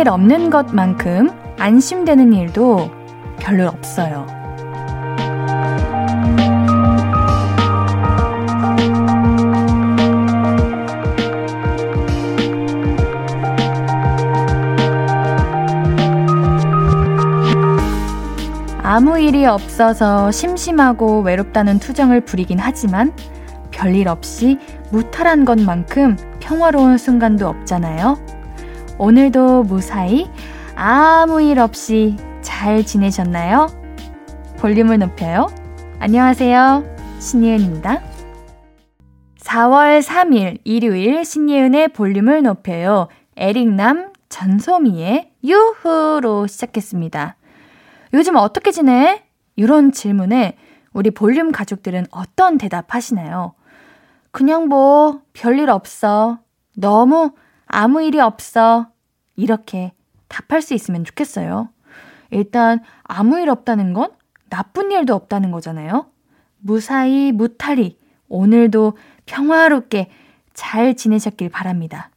별일 없는 것만큼 안심되는 일도 별로 없어요. 아무 일이 없어서 심심하고 외롭다는 투정을 부리긴 하지만 별일 없이 무탈한 것만큼 평화로운 순간도 없잖아요. 오늘도 무사히 아무 일 없이 잘 지내셨나요? 볼륨을 높여요. 안녕하세요. 신예은입니다. 4월 3일 일요일 신예은의 볼륨을 높여요. 에릭남 전소미의 유후로 시작했습니다. 요즘 어떻게 지내? 이런 질문에 우리 볼륨 가족들은 어떤 대답 하시나요? 그냥 뭐, 별일 없어. 너무 아무 일이 없어. 이렇게 답할 수 있으면 좋겠어요. 일단, 아무 일 없다는 건 나쁜 일도 없다는 거잖아요. 무사히, 무탈히, 오늘도 평화롭게 잘 지내셨길 바랍니다.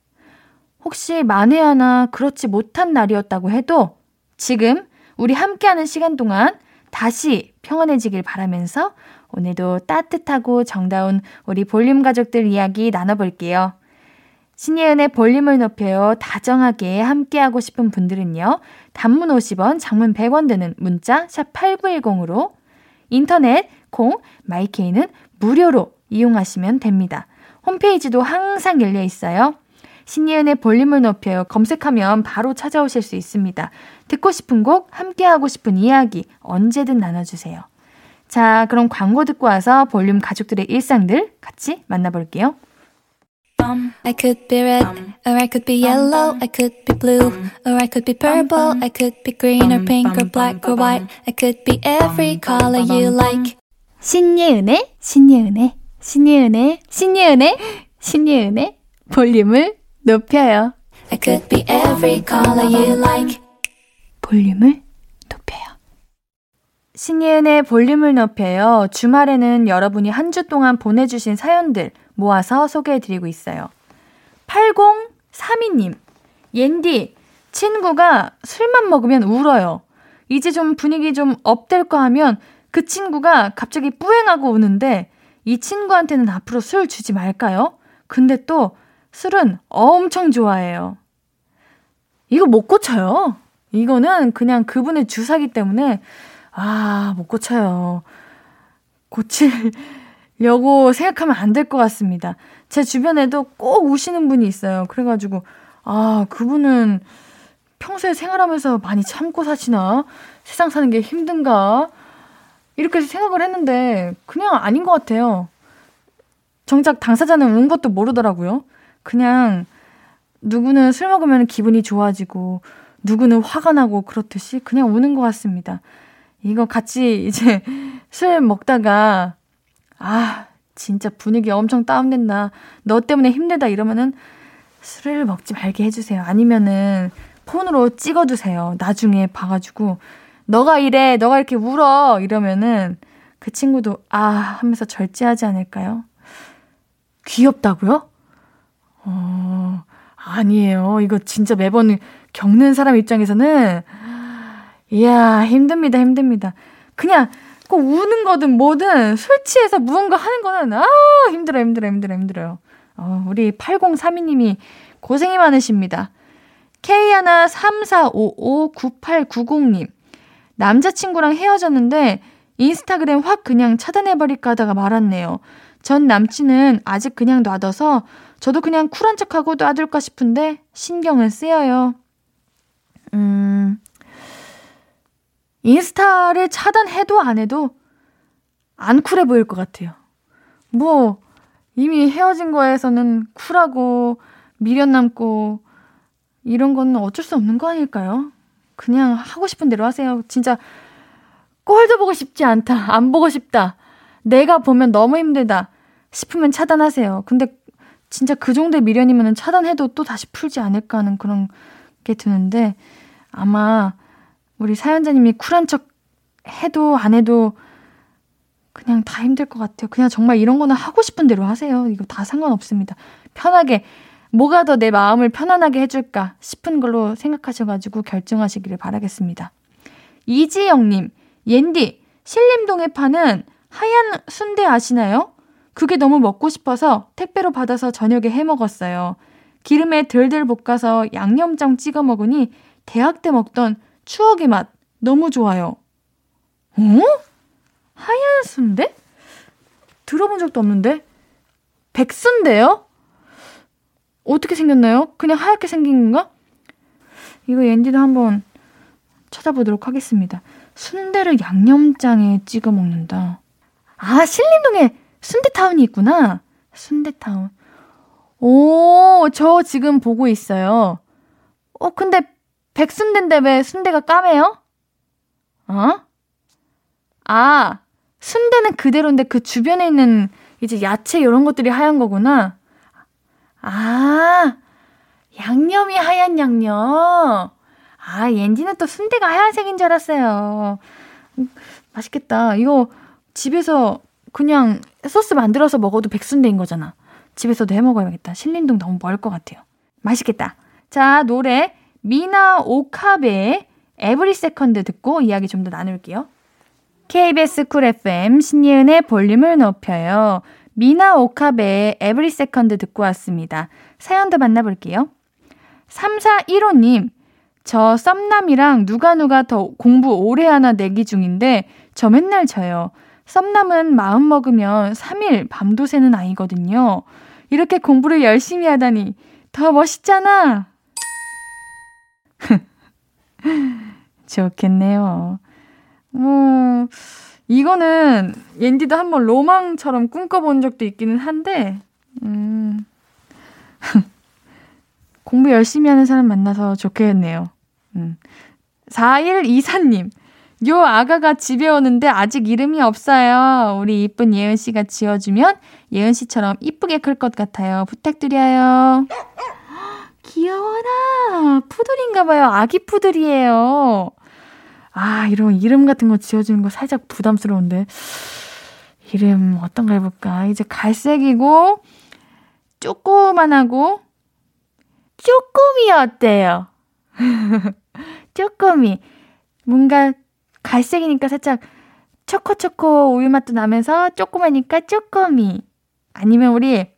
혹시 만에 하나 그렇지 못한 날이었다고 해도 지금 우리 함께하는 시간 동안 다시 평안해지길 바라면서 오늘도 따뜻하고 정다운 우리 볼륨 가족들 이야기 나눠볼게요. 신예은의 볼륨을 높여요. 다정하게 함께하고 싶은 분들은요. 단문 50원, 장문 100원 드는 문자 샵 8910으로 인터넷, 콩, 마이케이는 무료로 이용하시면 됩니다. 홈페이지도 항상 열려 있어요. 신예은의 볼륨을 높여요. 검색하면 바로 찾아오실 수 있습니다. 듣고 싶은 곡, 함께하고 싶은 이야기 언제든 나눠주세요. 자, 그럼 광고 듣고 와서 볼륨 가족들의 일상들 같이 만나볼게요. I could be red, or I could be yellow, I could be blue, or I could be purple, I could be green or pink or black or white, I could be every color you like. 신예은의, 신예은의, 신예은의, 신예은의, 신예은의 볼륨을 높여요. I could be every color you like. 볼륨을 높여요. 신예은의 볼륨을 높여요. 주말에는 여러분이 한 주 동안 보내주신 사연들 모아서 소개해드리고 있어요. 8032님, 옌디, 친구가 술만 먹으면 울어요. 이제 좀 분위기 좀 업될까 하면 그 친구가 갑자기 뿌행하고 우는데 이 친구한테는 앞으로 술 주지 말까요? 근데 또 술은 엄청 좋아해요. 이거 못 고쳐요. 이거는 그냥 그분의 주사기 때문에, 아, 못 고쳐요. 고치 려고 생각하면 안 될 것 같습니다. 제 주변에도 꼭 우시는 분이 있어요. 그래가지고, 아, 그분은 평소에 생활하면서 많이 참고 사시나? 세상 사는 게 힘든가? 이렇게 생각을 했는데, 그냥 아닌 것 같아요. 정작 당사자는 운 것도 모르더라고요. 그냥 누구는 술 먹으면 기분이 좋아지고 누구는 화가 나고 그렇듯이 그냥 우는 것 같습니다. 이거 같이 이제 술 먹다가 아 진짜 분위기 엄청 다운된다. 너 때문에 힘들다 이러면은 술을 먹지 말게 해주세요. 아니면은 폰으로 찍어두세요. 나중에 봐가지고 너가 이래, 너가 이렇게 울어 이러면은 그 친구도 아 하면서 절제하지 않을까요? 귀엽다고요? 어, 아니에요. 이거 진짜 매번 겪는 사람 입장에서는, 이야, 힘듭니다, 힘듭니다. 그냥 꼭 우는 거든 뭐든 술 취해서 무언가 하는 거는, 아, 힘들어, 힘들어, 힘들어, 힘들어요. 어, 우리 8032님이 고생이 많으십니다. K134559890님. 남자친구랑 헤어졌는데 인스타그램 확 그냥 차단해버릴까 하다가 말았네요. 전 남친은 아직 그냥 놔둬서 저도 그냥 쿨한 척하고 놔둘까 싶은데 신경은 쓰여요. 음, 인스타를 차단해도 안 해도 안 쿨해 보일 것 같아요. 뭐, 이미 헤어진 거에서는 쿨하고 미련 남고 이런 거는 어쩔 수 없는 거 아닐까요? 그냥 하고 싶은 대로 하세요. 진짜 꼴도 보고 싶지 않다. 안 보고 싶다. 내가 보면 너무 힘들다. 싶으면 차단하세요. 근데 진짜 그 정도의 미련이면 차단해도 또 다시 풀지 않을까 하는 그런 게 드는데 아마 우리 사연자님이 쿨한 척 해도 안 해도 그냥 다 힘들 것 같아요. 그냥 정말 이런 거는 하고 싶은 대로 하세요. 이거 다 상관없습니다. 편하게 뭐가 더 내 마음을 편안하게 해줄까 싶은 걸로 생각하셔가지고 결정하시기를 바라겠습니다. 이지영님, 옌디, 신림동에 파는 하얀 순대 아시나요? 그게 너무 먹고 싶어서 택배로 받아서 저녁에 해 먹었어요. 기름에 들들 볶아서 양념장 찍어 먹으니 대학 때 먹던 추억의 맛 너무 좋아요. 어? 하얀 순대? 들어본 적도 없는데? 백순대요? 어떻게 생겼나요? 그냥 하얗게 생긴 건가? 이거 옌디도 한번 찾아보도록 하겠습니다. 순대를 양념장에 찍어 먹는다. 아, 신림동에 순대타운이 있구나. 순대타운. 오, 저 지금 보고 있어요. 어, 근데 백순대인데 왜 순대가 까매요? 어? 아, 순대는 그대로인데 그 주변에 있는 이제 야채 이런 것들이 하얀 거구나. 아, 양념이 하얀 양념. 아, 옌지는 또 순대가 하얀색인 줄 알았어요. 음, 맛있겠다. 이거 집에서 그냥 소스 만들어서 먹어도 백순대인 거잖아. 집에서도 해 먹어야겠다. 신림동 너무 멀 것 같아요. 맛있겠다. 자, 노래 미나 오카베의 Every Second 듣고 이야기 좀 더 나눌게요. KBS Cool FM 신예은의 볼륨을 높여요. 미나 오카베의 Every Second 듣고 왔습니다. 사연도 만나볼게요. 3415님, 저 썸남이랑 누가 누가 더 공부 오래 하나 내기 중인데 저 맨날 져요. 썸남은 마음 먹으면 3일 밤도 새는 아이거든요. 이렇게 공부를 열심히 하다니 더 멋있잖아. 좋겠네요. 뭐, 이거는 옌디도 한번 로망처럼 꿈꿔본 적도 있기는 한데, 음, 공부 열심히 하는 사람 만나서 좋겠네요. 음. 4124님, 요 아가가 집에 오는데 아직 이름이 없어요. 우리 이쁜 예은 씨가 지어주면 예은 씨처럼 이쁘게 클 것 같아요. 부탁드려요. 귀여워라. 푸들인가 봐요. 아기 푸들이에요. 아, 이런 이름 같은 거 지어주는 거 살짝 부담스러운데. 이름 어떤 거 해볼까? 이제 갈색이고, 조그만하고, 쪼꼬미 어때요? 쪼꼬미. 뭔가 갈색이니까 살짝 초코초코 우유 맛도 나면서 조그마니까 쪼꼬미. 아니면 우리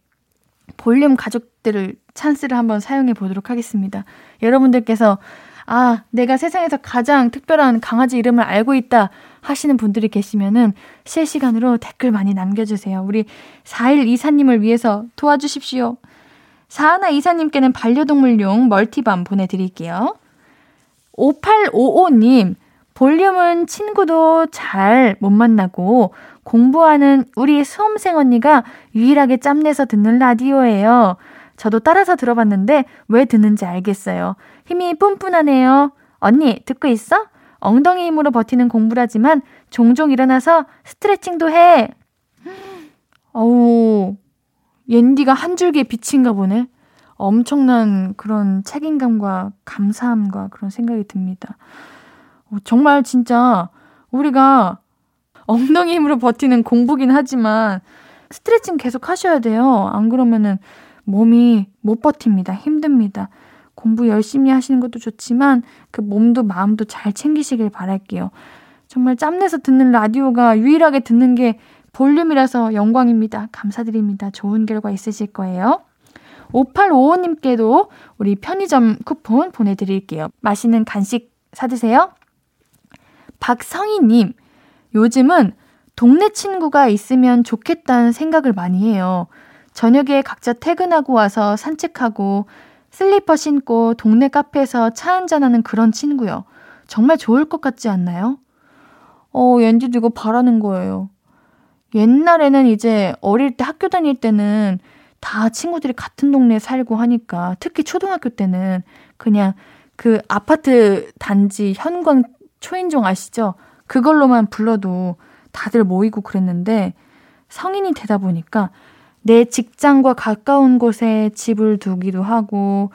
볼륨 가족들을 찬스를 한번 사용해 보도록 하겠습니다. 여러분들께서 아, 내가 세상에서 가장 특별한 강아지 이름을 알고 있다 하시는 분들이 계시면은 실시간으로 댓글 많이 남겨주세요. 우리 4일 이사님을 위해서 도와주십시오. 사하나 이사님께는 반려동물용 멀티밤 보내드릴게요. 5855님, 볼륨은 친구도 잘 못 만나고 공부하는 우리 수험생 언니가 유일하게 짬내서 듣는 라디오예요. 저도 따라서 들어봤는데 왜 듣는지 알겠어요. 힘이 뿜뿜하네요. 언니, 듣고 있어? 엉덩이 힘으로 버티는 공부라지만 종종 일어나서 스트레칭도 해. 어우, 옌디가 한 줄기에 빛인가 보네. 엄청난 그런 책임감과 감사함과 그런 생각이 듭니다. 어, 정말 진짜 우리가 엉덩이 힘으로 버티는 공부긴 하지만 스트레칭 계속 하셔야 돼요. 안 그러면은 몸이 못 버팁니다. 힘듭니다. 공부 열심히 하시는 것도 좋지만 그 몸도 마음도 잘 챙기시길 바랄게요. 정말 짬내서 듣는 라디오가 유일하게 듣는 게 볼륨이라서 영광입니다. 감사드립니다. 좋은 결과 있으실 거예요. 5855님께도 우리 편의점 쿠폰 보내드릴게요. 맛있는 간식 사드세요. 박성희님, 요즘은 동네 친구가 있으면 좋겠다는 생각을 많이 해요. 저녁에 각자 퇴근하고 와서 산책하고 슬리퍼 신고 동네 카페에서 차 한잔하는 그런 친구요. 정말 좋을 것 같지 않나요? 어, 옌디도 이거 바라는 거예요. 옛날에는 이제 어릴 때 학교 다닐 때는 다 친구들이 같은 동네에 살고 하니까 특히 초등학교 때는 그냥 그 아파트 단지 현관 초인종 아시죠? 그걸로만 불러도 다들 모이고 그랬는데 성인이 되다 보니까 내 직장과 가까운 곳에 집을 두기도 하고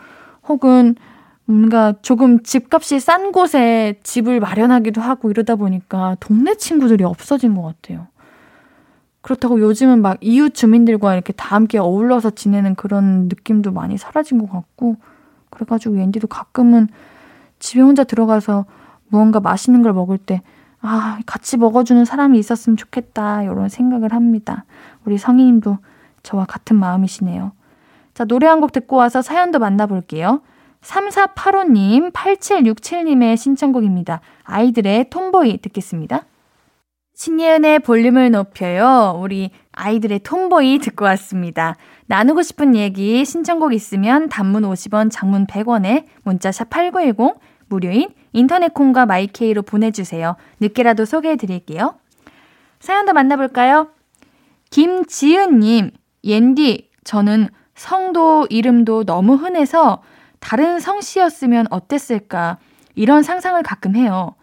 혹은 뭔가 조금 집값이 싼 곳에 집을 마련하기도 하고 이러다 보니까 동네 친구들이 없어진 것 같아요. 그렇다고 요즘은 막 이웃 주민들과 이렇게 다 함께 어울러서 지내는 그런 느낌도 많이 사라진 것 같고, 그래가지고 앤디도 가끔은 집에 혼자 들어가서 무언가 맛있는 걸 먹을 때, 아, 같이 먹어주는 사람이 있었으면 좋겠다, 이런 생각을 합니다. 우리 성희님도 저와 같은 마음이시네요. 자, 노래 한 곡 듣고 와서 사연도 만나볼게요. 3485님, 8767님의 신청곡입니다. 아이들의 톰보이 듣겠습니다. 신예은의 볼륨을 높여요. 우리 아이들의 톰보이 듣고 왔습니다. 나누고 싶은 얘기, 신청곡 있으면 단문 50원, 장문 100원에 문자샵 8910, 무료인 인터넷 콩과 마이케이로 보내주세요. 늦게라도 소개해 드릴게요. 사연도 만나볼까요? 김지은님, 옌디, 저는 성도 이름도 너무 흔해서 다른 성씨였으면 어땠을까 이런 상상을 가끔 해요.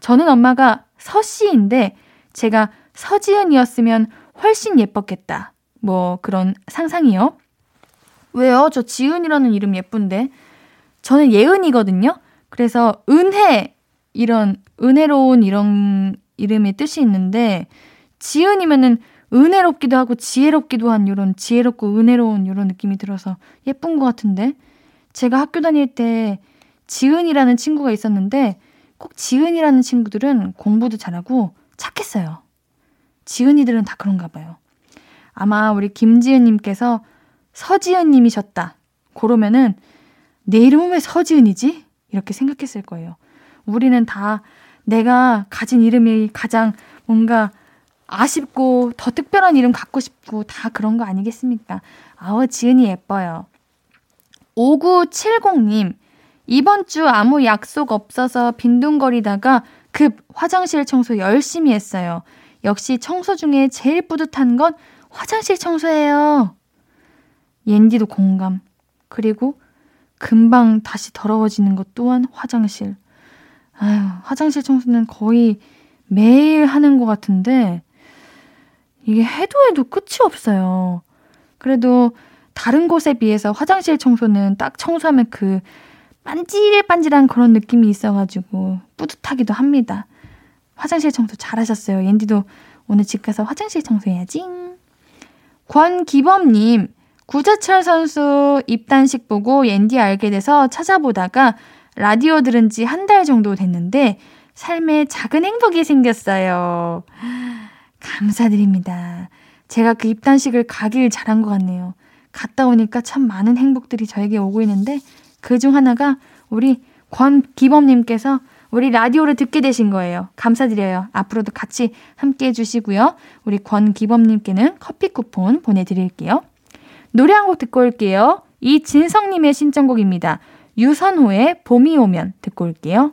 저는 엄마가 서씨인데 제가 서지은이었으면 훨씬 예뻤겠다. 뭐 그런 상상이요. 왜요? 저 지은이라는 이름 예쁜데. 저는 예은이거든요. 그래서 은혜 이런 은혜로운 이런 이름의 뜻이 있는데 지은이면은 은혜롭기도 하고 지혜롭기도 한 이런 지혜롭고 은혜로운 이런 느낌이 들어서 예쁜 것 같은데 제가 학교 다닐 때 지은이라는 친구가 있었는데 꼭 지은이라는 친구들은 공부도 잘하고 착했어요. 지은이들은 다 그런가 봐요. 아마 우리 김지은님께서 서지은님이셨다. 그러면은 내 이름은 왜 서지은이지? 이렇게 생각했을 거예요. 우리는 다 내가 가진 이름이 가장 뭔가 아쉽고 더 특별한 이름 갖고 싶고 다 그런 거 아니겠습니까? 아우, 지은이 예뻐요. 5970님, 이번 주 아무 약속 없어서 빈둥거리다가 급 화장실 청소 열심히 했어요. 역시 청소 중에 제일 뿌듯한 건 화장실 청소예요. 옌디도 공감. 그리고 금방 다시 더러워지는 것 또한 화장실. 아유, 화장실 청소는 거의 매일 하는 것 같은데, 이게 해도 해도 끝이 없어요. 그래도 다른 곳에 비해서 화장실 청소는 딱 청소하면 그 반질반질한 그런 느낌이 있어가지고 뿌듯하기도 합니다. 화장실 청소 잘하셨어요. 옌디도 오늘 집 가서 화장실 청소해야지. 권기범님, 구자철 선수 입단식 보고 옌디 알게 돼서 찾아보다가 라디오 들은 지 한 달 정도 됐는데 삶에 작은 행복이 생겼어요. 감사드립니다. 제가 그 입단식을 가길 잘한 것 같네요. 갔다 오니까 참 많은 행복들이 저에게 오고 있는데 그 중 하나가 우리 권기범님께서 우리 라디오를 듣게 되신 거예요. 감사드려요. 앞으로도 같이 함께 해주시고요. 우리 권기범님께는 커피 쿠폰 보내드릴게요. 노래 한 곡 듣고 올게요. 이진성님의 신청곡입니다. 유선호의 봄이 오면 듣고 올게요.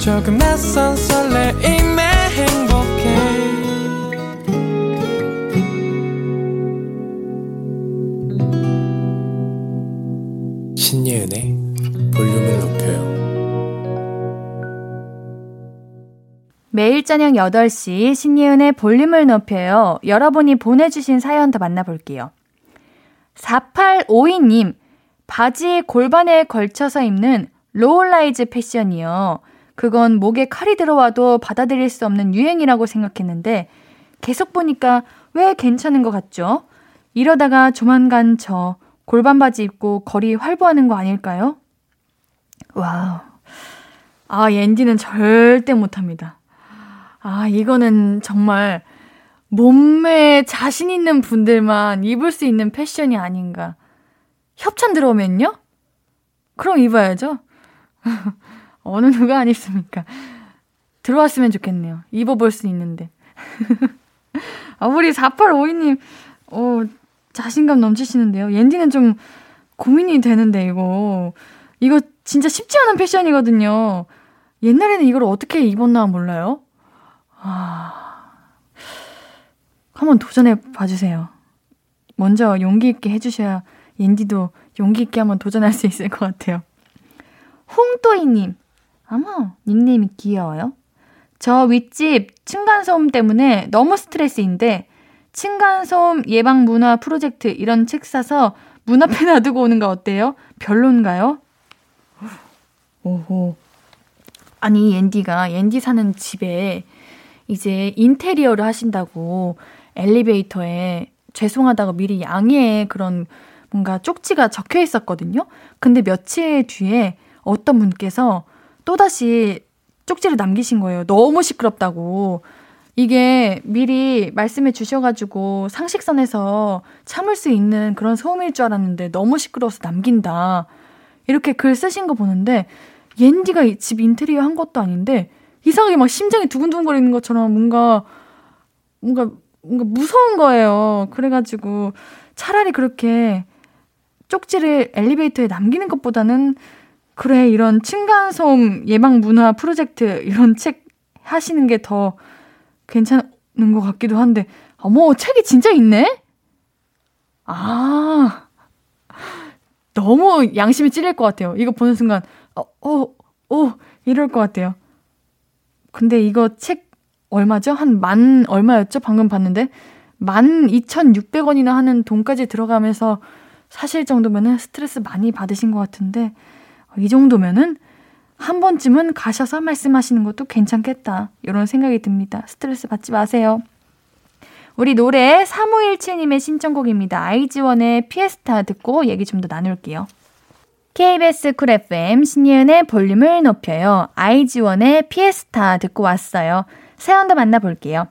조금 낯선 설레임에 행복해 신예은의 볼륨을 높여요. 매일 저녁 8시 신예은의 볼륨을 높여요. 여러분이 보내주신 사연 더 만나볼게요. 4852님, 바지 골반에 걸쳐서 입는 low-rise 패션이요. 그건 목에 칼이 들어와도 받아들일 수 없는 유행이라고 생각했는데 계속 보니까 왜 괜찮은 것 같죠? 이러다가 조만간 저 골반 바지 입고 거리 활보하는 거 아닐까요? 와우. 아, 옌디는 절대 못합니다. 아, 이거는 정말 몸에 자신 있는 분들만 입을 수 있는 패션이 아닌가. 협찬 들어오면요? 그럼 입어야죠. 어느 누가 안 입습니까? 들어왔으면 좋겠네요. 입어볼 수 있는데. 아, 우리 4852님, 어, 자신감 넘치시는데요. 옌디는 좀 고민이 되는데, 이거. 이거 진짜 쉽지 않은 패션이거든요. 옛날에는 이걸 어떻게 입었나 몰라요? 아, 한번 도전해 봐주세요. 먼저 용기 있게 해주셔야 옌디도 용기 있게 한번 도전할 수 있을 것 같아요. 홍또이님, 아마 닉네임이 귀여워요. 저 윗집 층간소음 때문에 너무 스트레스인데 층간소음 예방 문화 프로젝트 이런 책 사서 문 앞에 놔두고 오는 거 어때요? 별론가요? 오호. 아니, 옌디가, 옌디 사는 집에 이제 인테리어를 하신다고 엘리베이터에 죄송하다고 미리 양해의 그런 뭔가 쪽지가 적혀 있었거든요. 근데 며칠 뒤에 어떤 분께서 또다시 쪽지를 남기신 거예요. 너무 시끄럽다고. 이게 미리 말씀해 주셔가지고 상식선에서 참을 수 있는 그런 소음일 줄 알았는데 너무 시끄러워서 남긴다. 이렇게 글 쓰신 거 보는데 옌디가 집 인테리어 한 것도 아닌데 이상하게 막 심장이 두근두근거리는 것처럼 뭔가 뭔가 뭔가 무서운 거예요. 그래가지고 차라리 그렇게 쪽지를 엘리베이터에 남기는 것보다는 그래 이런 층간소음 예방 문화 프로젝트 이런 책 하시는 게 더 괜찮은 것 같기도 한데 어머 책이 진짜 있네? 아 너무 양심이 찔릴 것 같아요. 이거 보는 순간 어, 어, 어 이럴 것 같아요. 근데 이거 책 얼마죠? 한 만 얼마였죠? 방금 봤는데 만 2,600원이나 하는 돈까지 들어가면서 사실 정도면은 스트레스 많이 받으신 것 같은데 이 정도면은 한 번쯤은 가셔서 말씀하시는 것도 괜찮겠다. 이런 생각이 듭니다. 스트레스 받지 마세요. 우리 노래 3517님의 신청곡입니다. 아이즈원의 Fiesta 듣고 얘기 좀 더 나눌게요. KBS Cool FM 신예은의 볼륨을 높여요. 아이즈원의 Fiesta 듣고 왔어요. 사연도 만나볼게요.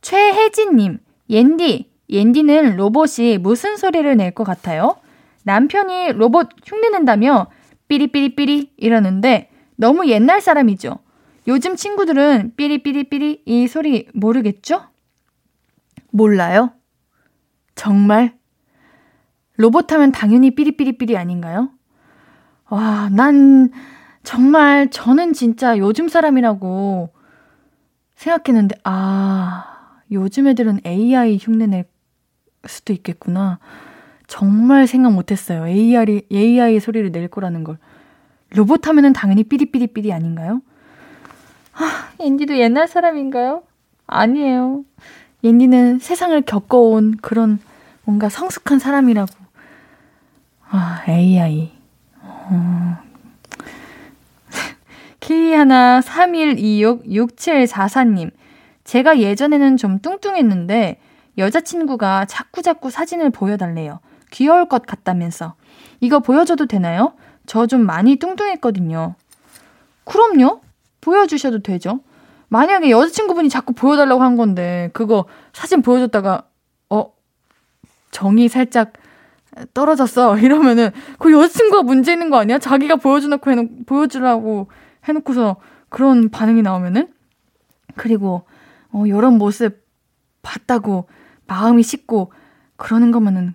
최혜진님, 옌디, 옌디는 로봇이 무슨 소리를 낼 것 같아요? 남편이 로봇 흉내낸다며 삐리삐리삐리 이러는데 너무 옛날 사람이죠. 요즘 친구들은 삐리삐리삐리 이 소리 모르겠죠? 몰라요? 정말? 로봇 하면 당연히 삐리삐리삐리 아닌가요? 와, 난 정말 저는 진짜 요즘 사람이라고 생각했는데, 아, 요즘 애들은 AI 흉내낼 수도 있겠구나. 정말 생각 못했어요. AI, AI 소리를 낼 거라는 걸. 로봇 하면은 당연히 삐리삐리삐리 아닌가요? 아, 앤디도 옛날 사람인가요? 아니에요. 앤디는 세상을 겪어온 그런 뭔가 성숙한 사람이라고. 아, AI. 어. 키리하나 31266744님. 제가 예전에는 좀 뚱뚱했는데 여자친구가 자꾸자꾸 사진을 보여달래요. 귀여울 것 같다면서. 이거 보여줘도 되나요? 저 좀 많이 뚱뚱했거든요. 그럼요. 보여주셔도 되죠. 만약에 여자친구분이 자꾸 보여달라고 한 건데, 그거 사진 보여줬다가, 어, 정이 살짝 떨어졌어. 이러면은, 그 여자친구가 문제 있는 거 아니야? 자기가 보여주놓고 해놓, 보여주라고 해놓고서 그런 반응이 나오면은? 그리고, 어, 이런 모습 봤다고 마음이 식고 그러는 거면은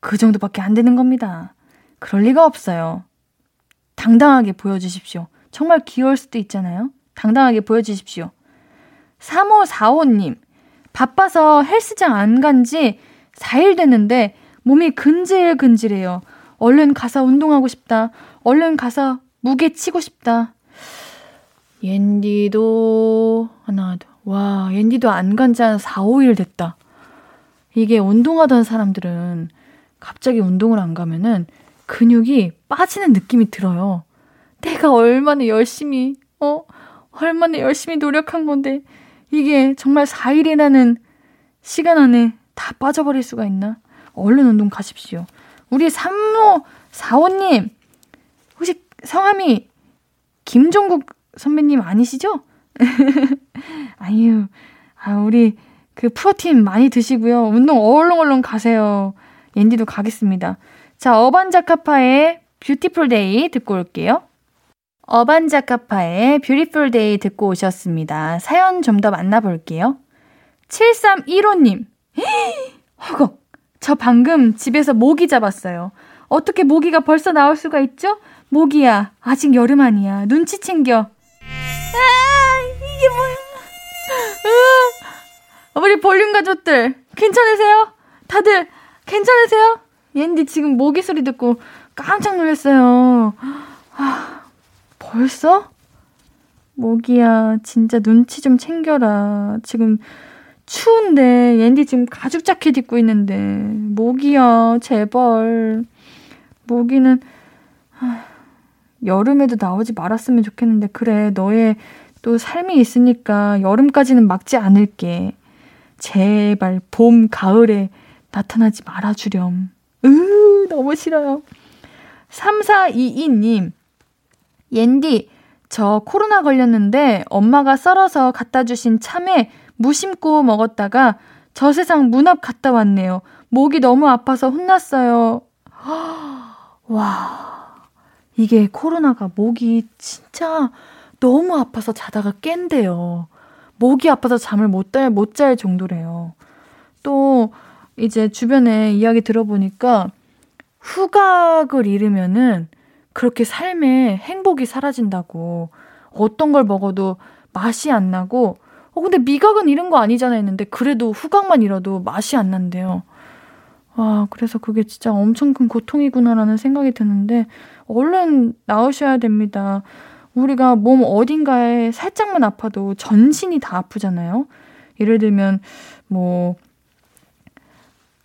그 정도밖에 안 되는 겁니다. 그럴 리가 없어요. 당당하게 보여주십시오. 정말 귀여울 수도 있잖아요. 당당하게 보여주십시오. 3545님, 바빠서 헬스장 안 간 지 4일 됐는데 몸이 근질근질해요. 얼른 가서 운동하고 싶다. 얼른 가서 무게 치고 싶다. 옌디도 하나, 둘, 와, 옌디도 안 간 지 한 4, 5일 됐다. 이게 운동하던 사람들은 갑자기 운동을 안 가면은 근육이 빠지는 느낌이 들어요. 내가 얼마나 열심히, 어? 얼마나 열심히 노력한 건데, 이게 정말 4일이라는 시간 안에 다 빠져버릴 수가 있나? 얼른 운동 가십시오. 우리 삼모 사호님, 혹시 성함이 김종국 선배님 아니시죠? 아유, 아, 우리 그 프로틴 많이 드시고요. 운동 얼렁얼렁 가세요. 옌디도 가겠습니다. 자, 어반자카파의 Beautiful Day 듣고 올게요. 어반자카파의 Beautiful Day 듣고 오셨습니다. 사연 좀 더 만나볼게요. 7315님. 허걱. 저 방금 집에서 모기 잡았어요. 어떻게 모기가 벌써 나올 수가 있죠? 모기야, 아직 여름 아니야. 눈치 챙겨. 아, 이게 뭐야. 아, 우리 볼륨 가족들, 괜찮으세요? 다들, 괜찮으세요? 옌디 지금 모기 소리 듣고 깜짝 놀랐어요. 아, 벌써? 모기야, 진짜 눈치 좀 챙겨라. 지금 추운데, 옌디 지금 가죽 자켓 입고 있는데, 모기야, 제발. 모기는, 아, 여름에도 나오지 말았으면 좋겠는데, 그래, 너의 또 삶이 있으니까 여름까지는 막지 않을게. 제발, 봄, 가을에 나타나지 말아주렴. 으, 너무 싫어요. 3422님, 옌디, 저 코로나 걸렸는데 엄마가 썰어서 갖다 주신 참외 무심코 먹었다가 저 세상 문 앞 갔다 왔네요. 목이 너무 아파서 혼났어요. 와, 이게 코로나가 목이 진짜 너무 아파서 자다가 깬대요. 목이 아파서 잠을 못 잘, 못 잘 정도래요. 또, 이제 주변에 이야기 들어보니까 후각을 잃으면은 그렇게 삶에 행복이 사라진다고 어떤 걸 먹어도 맛이 안 나고 어 근데 미각은 잃은 거 아니잖아 했는데 그래도 후각만 잃어도 맛이 안 난대요. 와 그래서 그게 진짜 엄청 큰 고통이구나라는 생각이 드는데 얼른 나으셔야 됩니다. 우리가 몸 어딘가에 살짝만 아파도 전신이 다 아프잖아요. 예를 들면 뭐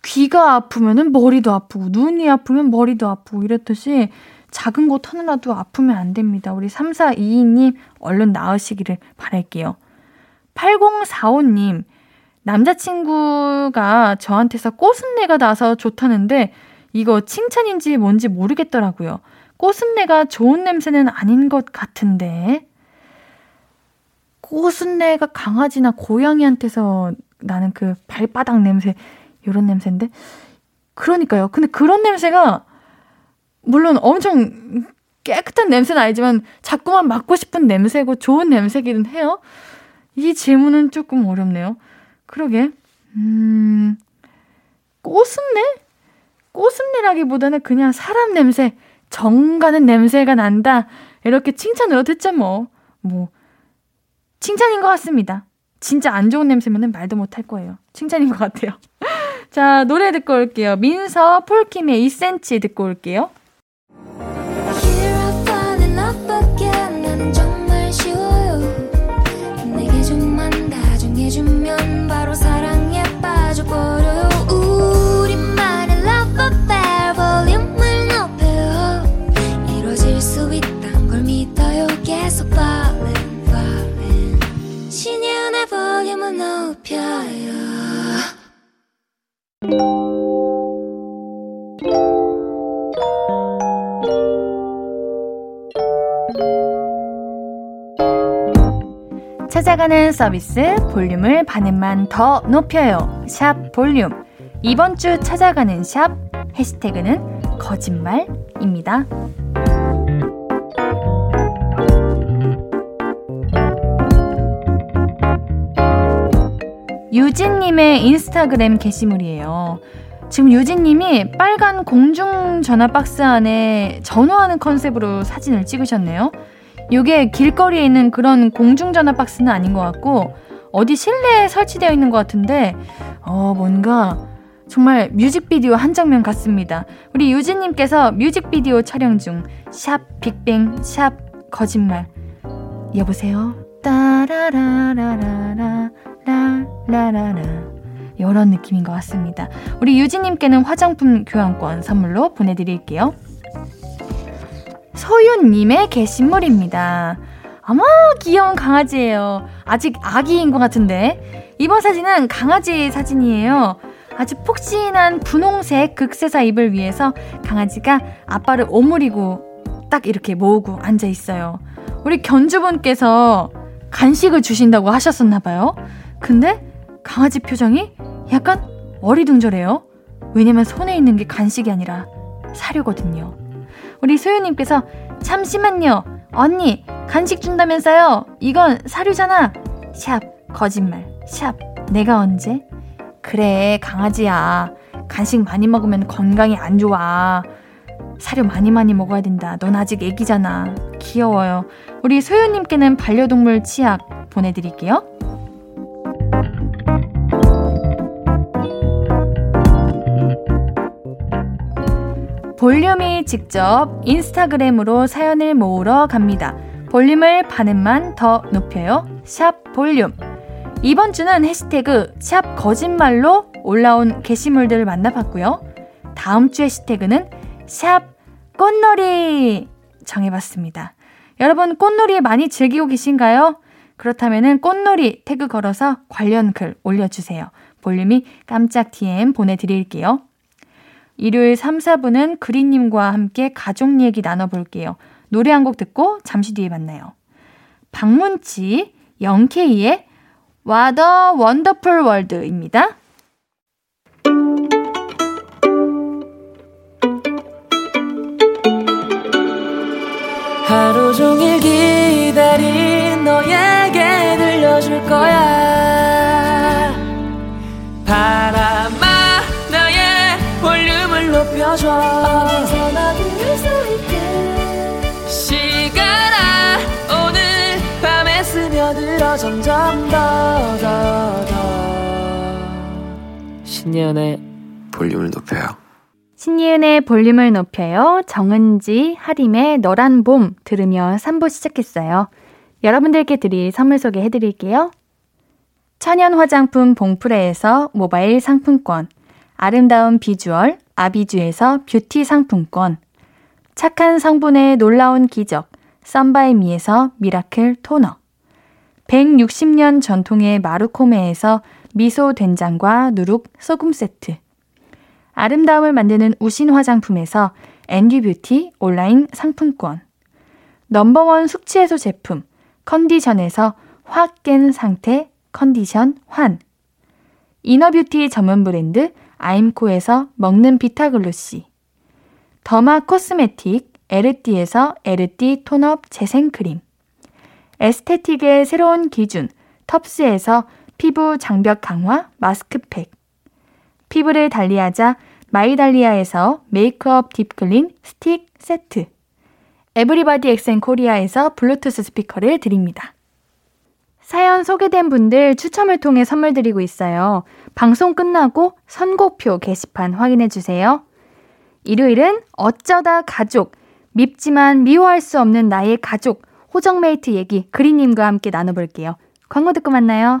귀가 아프면은 머리도 아프고 눈이 아프면 머리도 아프고 이랬듯이 작은 곳 하나라도 아프면 안 됩니다. 우리 3422님 얼른 나으시기를 바랄게요. 8045님 남자친구가 저한테서 꽃순내가 나서 좋다는데 이거 칭찬인지 뭔지 모르겠더라고요. 꽃순내가 좋은 냄새는 아닌 것 같은데 꽃순내가 강아지나 고양이한테서 나는 그 발바닥 냄새 이런 냄새인데 그러니까요. 근데 그런 냄새가 물론 엄청 깨끗한 냄새는 아니지만 자꾸만 맡고 싶은 냄새고 좋은 냄새기는 해요. 이 질문은 조금 어렵네요. 그러게. 음, 꽃순내? 꽃순내라기보다는 그냥 사람 냄새, 정가는 냄새가 난다. 이렇게 칭찬으로 듣자 뭐. 뭐, 칭찬인 것 같습니다. 진짜 안 좋은 냄새면 말도 못 할 거예요. 칭찬인 것 같아요. 자, 노래 듣고 올게요. 민서 폴킴의 2cm 듣고 올게요. 찾아가는 서비스 볼륨을 반음만 더 높여요. 샵 볼륨. 이번 주 찾아가는 샵 해시태그는 거짓말입니다. 유진님의 인스타그램 게시물이에요. 지금 유진님이 빨간 공중전화 박스 안에 전화하는 컨셉으로 사진을 찍으셨네요. 이게 길거리에 있는 그런 공중전화 박스는 아닌 것 같고 어디 실내에 설치되어 있는 것 같은데 어 뭔가 정말 뮤직비디오 한 장면 같습니다. 우리 유진님께서 뮤직비디오 촬영 중 샵 빅뱅 샵 거짓말 여보세요 따라라라라라 라라라라 이런 느낌인 것 같습니다. 우리 유진님께는 화장품 교환권 선물로 보내드릴게요. 소윤님의 게시물입니다. 아마 귀여운 강아지예요. 아직 아기인 것 같은데. 이번 사진은 강아지 사진이에요. 아주 폭신한 분홍색 극세사 잎을 위해서 강아지가 아빠를 오므리고 딱 이렇게 모으고 앉아 있어요. 우리 견주분께서 간식을 주신다고 하셨었나봐요. 근데 강아지 표정이 약간 어리둥절해요. 왜냐면 손에 있는 게 간식이 아니라 사료거든요. 우리 소유님께서 잠시만요. 언니, 간식 준다면서요? 이건 사료잖아. 샵, 거짓말. 샵, 내가 언제? 그래, 강아지야. 간식 많이 먹으면 건강이 안 좋아. 사료 많이 많이 먹어야 된다. 넌 아직 애기잖아. 귀여워요. 우리 소유님께는 반려동물 치약 보내드릴게요. 볼륨이 직접 인스타그램으로 사연을 모으러 갑니다. 볼륨을 반음만 더 높여요. 샵 볼륨. 이번 주는 해시태그 샵 거짓말로 올라온 게시물들을 만나봤고요. 다음 주 해시태그는 샵 꽃놀이 정해봤습니다. 여러분 꽃놀이 많이 즐기고 계신가요? 그렇다면 꽃놀이 태그 걸어서 관련 글 올려주세요. 볼륨이 깜짝 DM 보내드릴게요. 일요일 3, 4분은 그린님과 함께 가족 얘기 나눠볼게요. 노래 한 곡 듣고 잠시 뒤에 만나요. 박문치, 영케이의 What a Wonderful World입니다. 하루 종일 기다린 너에게 들려줄 거야 신예은의 볼륨을 높여요 신예은의 볼륨을 높여요. 정은지, 하림의 너란 봄 들으며 3부 시작했어요. 여러분들께 드릴 선물 소개해 드릴게요. 천연 화장품 봉프레에서 모바일 상품권, 아름다운 비주얼 아비주에서 뷰티 상품권, 착한 성분의 놀라운 기적 썬바이미에서 miracle toner, 160년 전통의 마루코메에서 미소 된장과 누룩 소금 세트, 아름다움을 만드는 우신 화장품에서 앤듀뷰티 온라인 상품권. 넘버원 숙취해소 제품 컨디션에서 확 깬 상태 컨디션 환. inner beauty 전문 브랜드 아임코에서 먹는 비타글루시. derma cosmetic 에르띠에서 에르띠 tone-up 재생크림. aesthetic의 새로운 기준 텁스에서 피부 장벽 강화 마스크팩 피부를 달리하자 마이달리아에서 메이크업 deep clean 스틱 세트 에브리바디 엑센 코리아에서 블루투스 스피커를 드립니다. 사연 소개된 분들 추첨을 통해 선물 드리고 있어요. 방송 끝나고 선곡표 게시판 확인해 주세요. 일요일은 어쩌다 가족, 밉지만 미워할 수 없는 나의 가족, 호정메이트 얘기 그리님과 함께 나눠볼게요. 광고 듣고 만나요.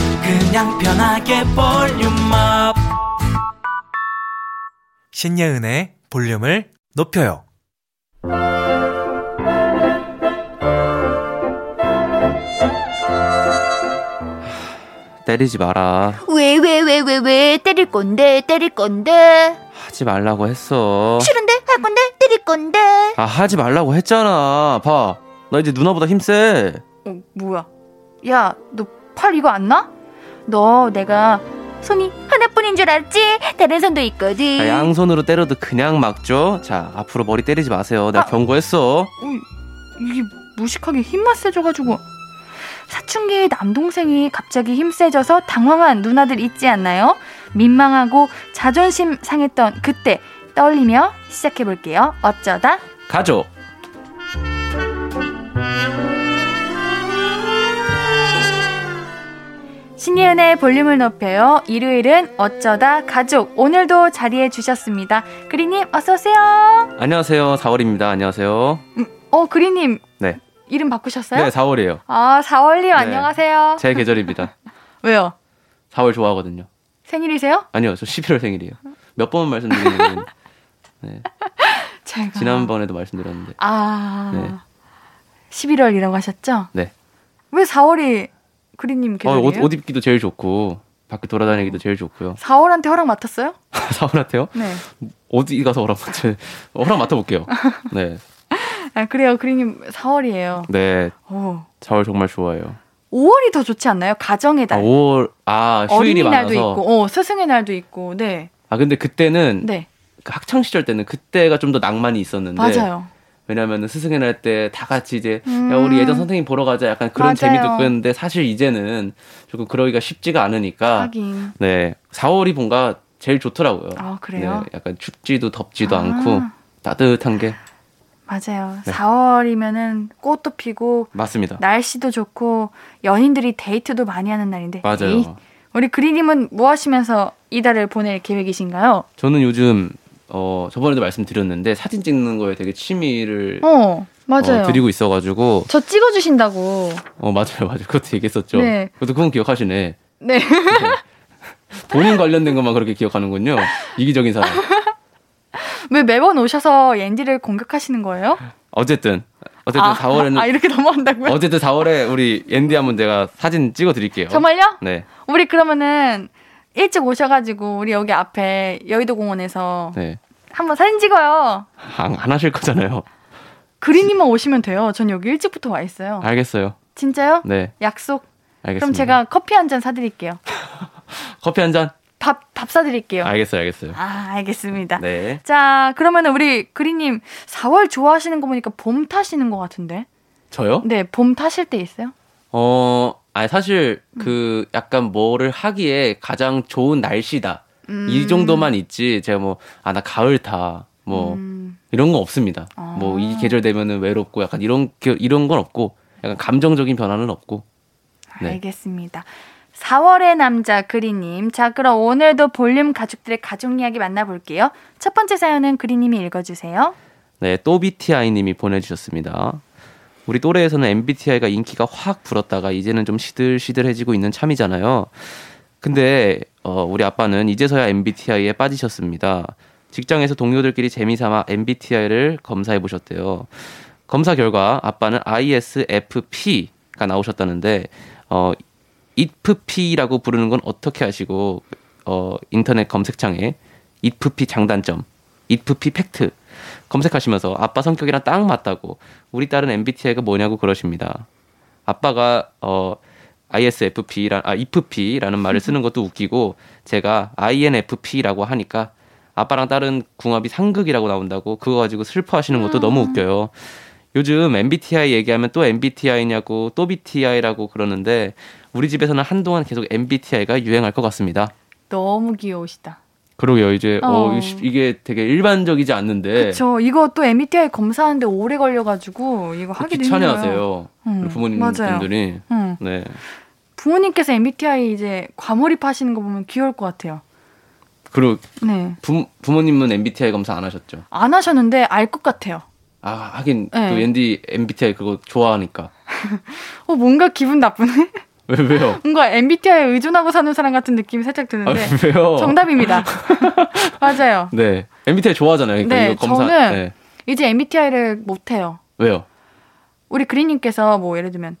그냥 편하게 볼륨업. 신예은의 볼륨을 높여요. 때리지 마라 왜, 왜, 왜, 왜, 왜, 때릴 건데, 때릴 건데. 하지 말라고 했어 싫은데, 할 건데, 때릴 건데. 아 하지 말라고 했잖아 봐 나 이제 누나보다 힘세 어, 뭐야? 야, 너 팔 이거 안 나? 너 내가 손이 하나뿐인 줄 알았지? 다른 손도 있거든. 자, 양손으로 때려도 그냥 막죠 자 앞으로 머리 때리지 마세요 내가 아. 경고했어 어, 이게 무식하게 힘만 세져가지고 사춘기의 남동생이 갑자기 힘 세져서 당황한 누나들 있지 않나요? 민망하고 자존심 상했던 그때 떠올리며 시작해볼게요. 어쩌다 가족 신예은의 볼륨을 높여요. 일요일은 어쩌다 가족 오늘도 자리해 주셨습니다. 그리님 어서 오세요. 안녕하세요 4월입니다 안녕하세요 어 그리님 네. 이름 바꾸셨어요? 네 4월이에요 아 4월님 안녕하세요. 제 계절입니다 왜요? 4월 좋아하거든요 생일이세요? 아니요 저 11월 생일이에요 몇 번 말씀드리냐면 네, 제가 지난번에도 말씀드렸는데 아 네. 11월이라고 하셨죠? 네. 왜 4월이 그리님 어, 계절이에요? 옷, 옷 입기도 제일 좋고 밖에 돌아다니기도 제일 좋고요. 4월한테 허락 맡았어요? 4월한테요? 네. 어디 가서 허락 맡을 허락 맡아볼게요. 네, 아, 그래요. 그리님 4월이에요. 네, 오. 4월 정말 좋아해요. 5월이 더 좋지 않나요? 가정의 아, 달. 5월 아 휴일이 많아서 있고, 어, 스승의 날도 있고, 네. 아 근데 그때는 네. 그 학창 시절 때는 그때가 좀 더 낭만이 있었는데 맞아요. 왜냐하면 스승의 날 때 다 같이 이제 음. 야 우리 예전 선생님 보러 가자 약간 그런 맞아요. 재미도 있었는데 사실 이제는 조금 그러기가 쉽지가 않으니까 하긴. 네 4월이 뭔가 제일 좋더라고요. 아, 그래요? 네, 약간 춥지도 덥지도 아. 않고 따뜻한 게 맞아요. 네. 4월이면은 꽃도 피고, 맞습니다. 날씨도 좋고, 연인들이 데이트도 많이 하는 날인데. 맞아요. 우리 그리님은 뭐 하시면서 이달을 보낼 계획이신가요? 저는 요즘 어 저번에도 말씀드렸는데 사진 찍는 거에 되게 취미를 어, 맞아요. 어, 드리고 있어가지고 저 찍어주신다고. 어 맞아요 맞아요 그것도 얘기했었죠. 네. 그것도 그건 기억하시네. 네. 본인 관련된 것만 그렇게 기억하는군요. 이기적인 사람. 왜 매번 오셔서 옌디를 공격하시는 거예요? 어쨌든 어쨌든 아, 4월에는 아, 이렇게 넘어간다고요? 어쨌든 4월에 우리 앤디 한번 제가 사진 찍어 드릴게요. 정말요? 네. 우리 그러면은 일찍 오셔가지고 우리 여기 앞에 여의도 공원에서 네. 한번 사진 찍어요. 안, 안 하실 거잖아요. 그린님만 오시면 돼요. 전 여기 일찍부터 와 있어요. 알겠어요. 진짜요? 네. 약속. 알겠습니다. 그럼 제가 커피 한 잔 사드릴게요. 커피 한 잔? 밥, 밥 사드릴게요. 알겠어요. 알겠어요. 아, 알겠습니다. 네. 자, 그러면 우리 그린님 4월 좋아하시는 거 보니까 봄 타시는 것 같은데? 저요? 네, 봄 타실 때 있어요? 어, 아니 사실 음. 그 약간 뭐를 하기에 가장 좋은 날씨다. 이 정도만 있지 제가 뭐 아 나 가을 타. 뭐 음, 이런 거 없습니다. 아. 뭐이 계절 되면은 외롭고 약간 이런 게- 이런 건 없고 약간 감정적인 변화는 없고. 네. 알겠습니다. 4월의 남자 그리님. 자, 그럼 오늘도 볼륨 가족들의 가족 이야기 만나볼게요. 첫 번째 사연은 그리님이 읽어주세요. 네, 또비티아이님이 보내주셨습니다. 우리 또래에서는 MBTI가 인기가 확 불었다가 이제는 좀 시들시들해지고 있는 참이잖아요. 근데 어, 우리 아빠는 이제서야 MBTI에 빠지셨습니다. 직장에서 동료들끼리 재미삼아 MBTI를 검사해 보셨대요. 검사 결과 아빠는 ISFP가 나오셨다는데 어, IFP라고 부르는 건 어떻게 하시고 어, 인터넷 검색창에 IFP 장단점, IFP 팩트 검색하시면서 아빠 성격이랑 딱 맞다고 우리 딸은 MBTI가 뭐냐고 그러십니다. 아빠가 어 ISFP라 아 IFP라는 말을 쓰는 것도 웃기고 제가 INFP라고 하니까 아빠랑 딸은 궁합이 상극이라고 나온다고 그거 가지고 슬퍼하시는 것도 너무 웃겨요. 요즘 MBTI 얘기하면 또 MBTI냐고 또 BTI라고 그러는데 우리 집에서는 한동안 계속 MBTI가 유행할 것 같습니다. 너무 귀여우시다. 그러게요. 이제 어, 어. 이- 이게 되게 일반적이지 않는데 그쵸. 이거 또 MBTI 검사하는데 오래 걸려가지고 이거 힘들어요. 귀찮아하세요. 음, 우리 부모님 맞아요. 분들이. 응. 네. 부모님께서 MBTI 이제 과몰입 하시는 거 보면 귀여울 것 같아요. 그리고 네. 부, 부모님은 MBTI 검사 안 하셨죠? 안 하셨는데 알 것 같아요. 아 하긴 네. 또 앤디 MBTI 그거 좋아하니까. 어, 뭔가 기분 나쁘네? 왜 왜요? 뭔가 MBTI에 의존하고 사는 사람 같은 느낌이 살짝 아, 드는데. 왜요? 정답입니다. 맞아요. 네. MBTI 좋아하잖아요. 그러니까 네, 검사. 저는 네. 이제 MBTI를 못해요. 왜요? 우리 그린님께서 뭐 예를 들면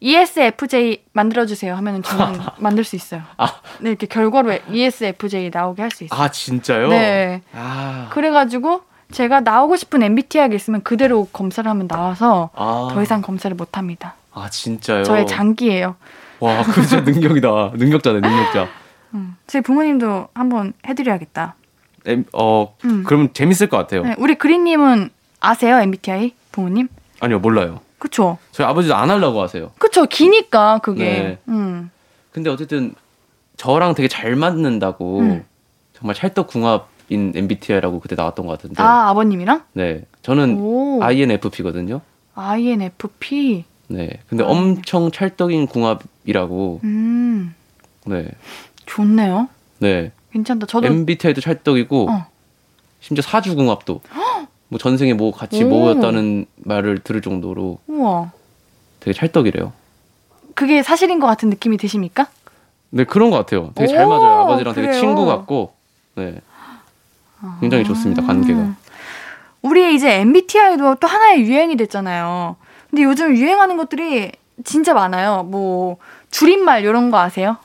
ESFJ 만들어주세요 하면은 저는 만들 수 있어요. 아. 네, 이렇게 결과로 ESFJ 나오게 할 수 있어요. 아 진짜요? 네. 아. 그래가지고 제가 나오고 싶은 MBTI가 있으면 그대로 검사를 하면 나와서 아. 더 이상 검사를 못 합니다. 아 진짜요? 저의 장기예요. 와, 그 진짜 능력이다. 능력자네, 능력자. 음. 제 부모님도 한번 해드려야겠다. 엠, 어, 음. 그러면 재밌을 것 같아요. 네, 우리 그린님은 아세요 MBTI 부모님? 아니요, 몰라요. 그쵸? 저희 아버지도 안 하려고 하세요. 그쵸? 기니까 그게. 네. 음. 근데 어쨌든 저랑 되게 잘 맞는다고 음. 정말 찰떡궁합인 MBTI라고 그때 나왔던 것 같은데. 아 아버님이랑? 네. 저는 오. INFP거든요. INFP. 네. 근데 아. 엄청 찰떡인 궁합 이라고. 음. 네. 좋네요. 네. 괜찮다. 저도 MBTI도 찰떡이고 어. 심지어 사주궁합도 뭐 전생에 뭐 같이 오. 모였다는 말을 들을 정도로 우와. 되게 찰떡이래요. 그게 사실인 것 같은 느낌이 드십니까? 네 그런 것 같아요. 되게 잘 오, 맞아요. 아버지랑 되게 그래요? 친구 같고 네 굉장히 좋습니다 관계가. 음. 우리 이제 MBTI도 또 하나의 유행이 됐잖아요. 근데 요즘 유행하는 것들이 진짜 많아요. 뭐 줄임말 이런 거 아세요?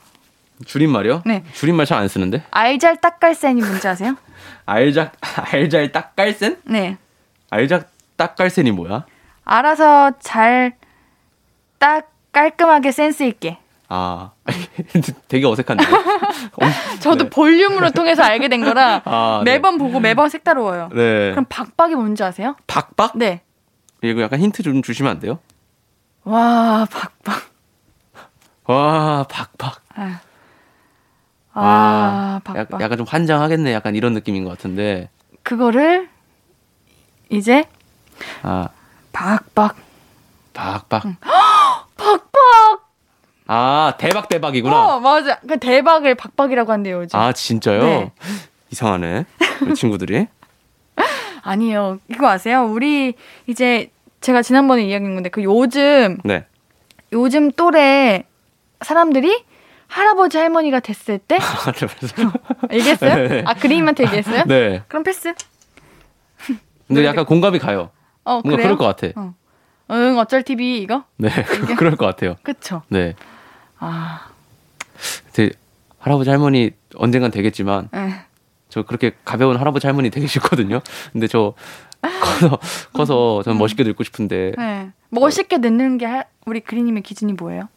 줄임말이요? 네. 줄임말 잘 안 쓰는데. 알잘 딱갈센이 뭔지 아세요? 알작 알잘 딱깔센? 네. 알작 딱깔센이 뭐야? 알아서 잘 딱 깔끔하게 센스 있게. 아 되게 어색한데. 저도 네. 볼륨으로 통해서 알게 된 거라 아, 네. 매번 보고 매번 색다르워요. 네. 그럼 박박이 뭔지 아세요? 박박? 네. 이거 약간 힌트 좀 주시면 안 돼요? 와, 박박. 와 박박. 아, 와, 아 박박. 약간, 약간 좀 환장하겠네. 약간 이런 느낌인 것 같은데. 그거를 이제 아 박박. 박박. 박박. 아 대박 대박이구나. 어, 맞아. 그 대박을 박박이라고 한대요, 요즘. 아 진짜요? 네. 이상하네. 우리 친구들이. 아니에요. 이거 아세요? 우리 이제 제가 지난번에 이야기한 건데 그 요즘 네. 요즘 또래 사람들이 할아버지 할머니가 됐을 때 아, 네, 그래서- 얘기했어요? 네. 아 그림한테 얘기했어요? 네. 그럼 패스. 근데 약간 공감이 가요. 어 뭔가 그래요? 그럴 것 같아. 어. 응 어쩔 TV 이거? 네, 그- 그럴 것 같아요. 그쵸? 네. 아, 되- 할아버지 할머니 언젠간 되겠지만 에. 저 그렇게 가벼운 할아버지 할머니 되게 싫거든요. 근데 저 커서 커서 저는 멋있게 늙고 싶은데 네. 멋있게 늙는 게 할- 우리 그리님의 기준이 뭐예요?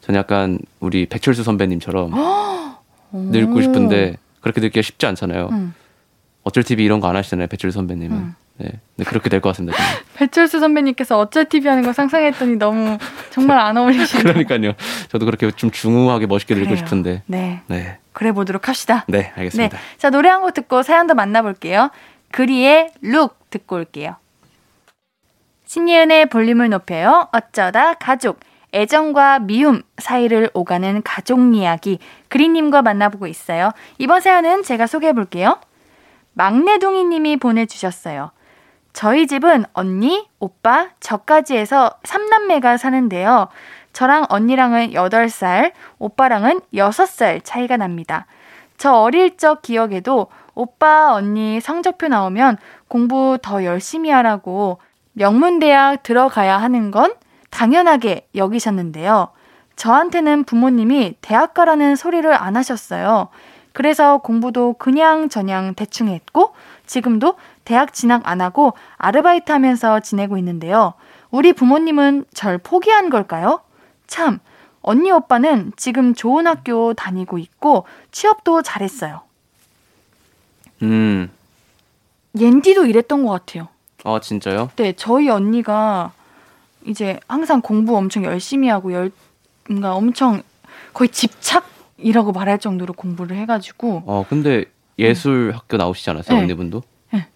저는 약간 우리 배철수 선배님처럼 늙고 오. 싶은데 그렇게 늙기가 쉽지 않잖아요. 응. 어쩔 TV 이런 거 안 하시잖아요, 배철수 선배님은. 음. 네, 그렇게 될 것 같습니다. 배철수 선배님께서 어쩔 TV 하는 거 상상했더니 너무 정말 안 어울리시네요. 그러니까요. 저도 그렇게 좀 중후하게 멋있게 늙고 그래요. 싶은데. 네. 네, 그래 보도록 합시다. 네, 알겠습니다. 네. 자, 노래 한 곡 듣고 사연도 만나볼게요. 그리의 룩 듣고 올게요. 신예은의 볼륨을 높여요. 어쩌다 가족. 애정과 미움 사이를 오가는 가족 이야기. 그리님과 만나보고 있어요. 이번 사연은 제가 소개해 볼게요. 막내둥이 님이 보내주셨어요. 저희 집은 언니, 오빠, 저까지 해서 3남매가 사는데요. 저랑 언니랑은 8살, 오빠랑은 6살 차이가 납니다. 저 어릴 적 기억에도 오빠, 언니 성적표 나오면 공부 더 열심히 하라고 명문대학 들어가야 하는 건 당연하게 여기셨는데요. 저한테는 부모님이 대학 가라는 소리를 안 하셨어요. 그래서 공부도 그냥 저냥 대충 했고 지금도 대학 진학 안 하고 아르바이트 하면서 지내고 있는데요. 우리 부모님은 절 포기한 걸까요? 참, 언니 오빠는 지금 좋은 학교 다니고 있고 취업도 잘했어요. 음, 옌디도 이랬던 것 같아요. 아 진짜요? 네, 저희 언니가 이제 항상 공부 엄청 열심히 하고 열, 뭔가 엄청 거의 집착이라고 말할 정도로 공부를 해가지고 어, 근데 예술 학교 나오시지 않았어요, 네. 언니분도? 네.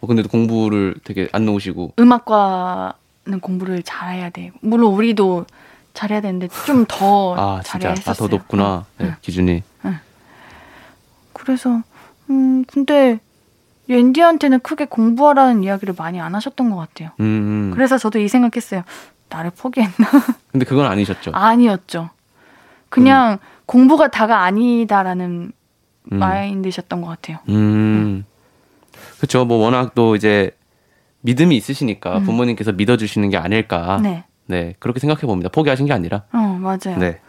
어, 근데도 공부를 되게 안 놓으시고. 음악과는 공부를 잘해야 돼. 물론 우리도 잘해야 되는데 좀 더 아, 잘해야 진짜. 아, 했었어요. 더 높구나. 네, 응. 기준이. 그래서 음 근데 옌디한테는 크게 공부하라는 이야기를 많이 안 하셨던 것 같아요. 음, 음. 그래서 저도 이 생각했어요. 나를 포기했나? 근데 그건 아니셨죠. 아니었죠. 그냥 공부가 다가 아니다라는 음. 마인드셨던 것 같아요. 음. 그렇죠. 뭐 워낙 또 이제 믿음이 있으시니까 음. 부모님께서 믿어주시는 게 아닐까. 네. 네, 그렇게 생각해 봅니다. 포기하신 게 아니라. 어, 맞아요. 네.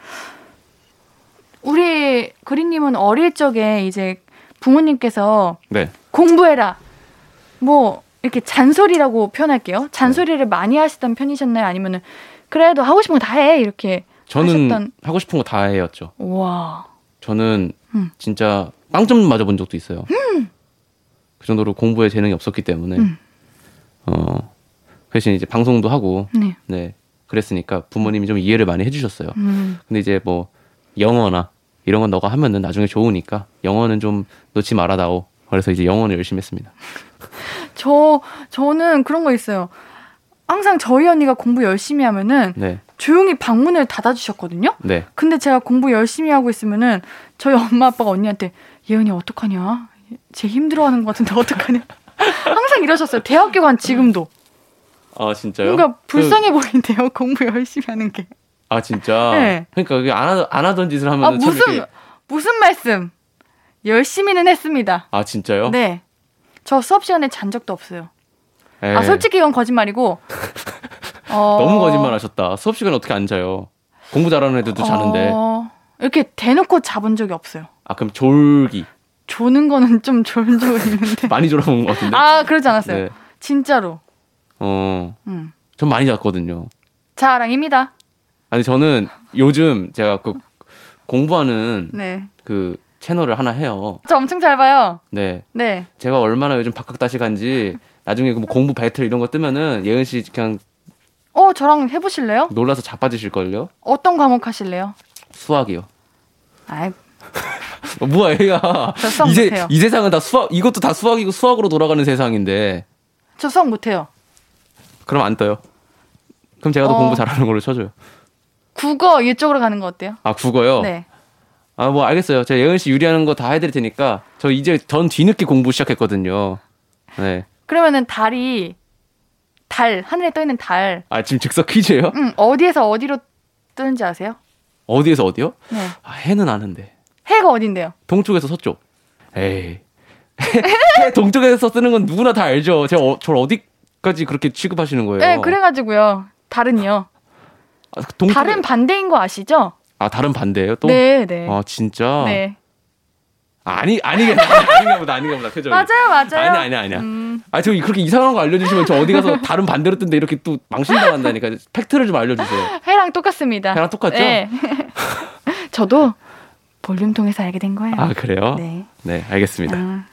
우리 그린님은 어릴 적에 이제 부모님께서 네. 공부해라. 뭐 이렇게 잔소리라고 표현할게요. 잔소리를 많이 하시던 편이셨나요? 아니면은 그래도 하고 싶은 거 다 해. 이렇게 저는 하셨던 하고 싶은 거 다 해였죠. 와. 저는 음. 진짜 빵점 맞아 본 적도 있어요. 그 정도로 공부에 재능이 없었기 때문에 음. 어 대신 이제 방송도 하고 네. 네 그랬으니까 부모님이 좀 이해를 많이 해주셨어요. 음. 근데 이제 뭐 영어나 이런 건 너가 하면은 나중에 좋으니까 영어는 좀 놓지 말아다오. 그래서 이제 영어를 열심히 했습니다. 저 저는 그런 거 있어요. 항상 저희 언니가 공부 열심히 하면은 네, 조용히 방문을 닫아 주셨거든요. 네. 근데 제가 공부 열심히 하고 있으면은 저희 엄마 아빠가 언니한테 예은이 어떡하냐? 쟤 힘들어하는 것 같은데 어떡하냐? 항상 이러셨어요. 대학교 간 지금도 아 진짜요? 뭔가 그- 불쌍해 보이는데요. 공부 열심히 하는 게. 아 진짜. 네. 그러니까 그게 안, 하, 안 하던 짓을 하면 아은 무슨 무슨 말씀? 열심히는 했습니다. 아 진짜요? 네. 저 수업 시간에 잔 적도 없어요. 네. 아 솔직히 이건 거짓말이고. 어, 너무 거짓말 하셨다. 수업 시간에 어떻게 안 자요? 공부 잘하는 애들도 자는데. 어, 이렇게 대놓고 잡은 적이 없어요. 아 그럼 졸기 조는 거는 좀 졸은 적은 있는데. 많이 졸아먹은 것 같은데. 아, 그러지 않았어요. 네. 진짜로. 어, 음. 전 많이 잤거든요. 자랑입니다. 아니 저는 요즘 제가 그 공부하는 네. 그 채널을 하나 해요. 저 엄청 잘 봐요. 네, 네. 제가 얼마나 요즘 박학다식한지 나중에 그뭐 공부 배틀 이런 거 뜨면은 예은 씨 그냥 어, 저랑 해보실래요? 놀라서 자빠지실 걸요. 어떤 과목 하실래요? 수학이요. 아이, 어, 뭐야 얘가 이제 못해요. 이 세상은 다 수학 이것도 다 수학이고 수학으로 돌아가는 세상인데 저 수학 못해요. 그럼 안 떠요. 그럼 제가 더 어. 공부 잘하는 걸로 쳐줘요. 국어 이쪽으로 가는 거 어때요? 아 국어요. 네. 아 뭐 알겠어요. 제가 예은 씨 유리하는 거 다 해드릴 테니까 저 이제 전 뒤늦게 공부 시작했거든요. 네. 그러면은 달이 달 하늘에 떠 있는 달, 아 지금 즉석 퀴즈예요? 음 어디에서 어디로 뜨는지 아세요? 어디에서 어디요? 네. 아, 해는 아는데 해가 어딘데요? 동쪽에서 서쪽. 에이. 해 동쪽에서 쓰는 건 누구나 다 알죠. 제가 어, 저를 어디까지 그렇게 취급하시는 거예요? 네, 그래가지고요. 달은요. 아, 동쪽에- 달은 반대인 거 아시죠? 아 다른 반대예요 또? 네, 네. 아 진짜? 네. 아니 아니겠네 아닌가 보다 아닌가 보다 표정이. 맞아요, 맞아요. 아니 아니 아니야. 음, 아, 저 그렇게 이상한 거 알려주시면 저 어디 가서 다른 반대로 뜬데 이렇게 또 망신당한다니까. 팩트를 좀 알려주세요. 해랑 똑같습니다. 해랑 똑같죠? 네. 저도 볼륨 통해서 알게 된 거예요. 아, 그래요? 네. 네, 알겠습니다. 아.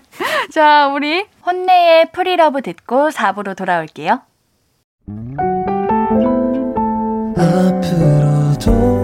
자, 우리 혼네의 Free Love 듣고 4부로 돌아올게요. 앞으로도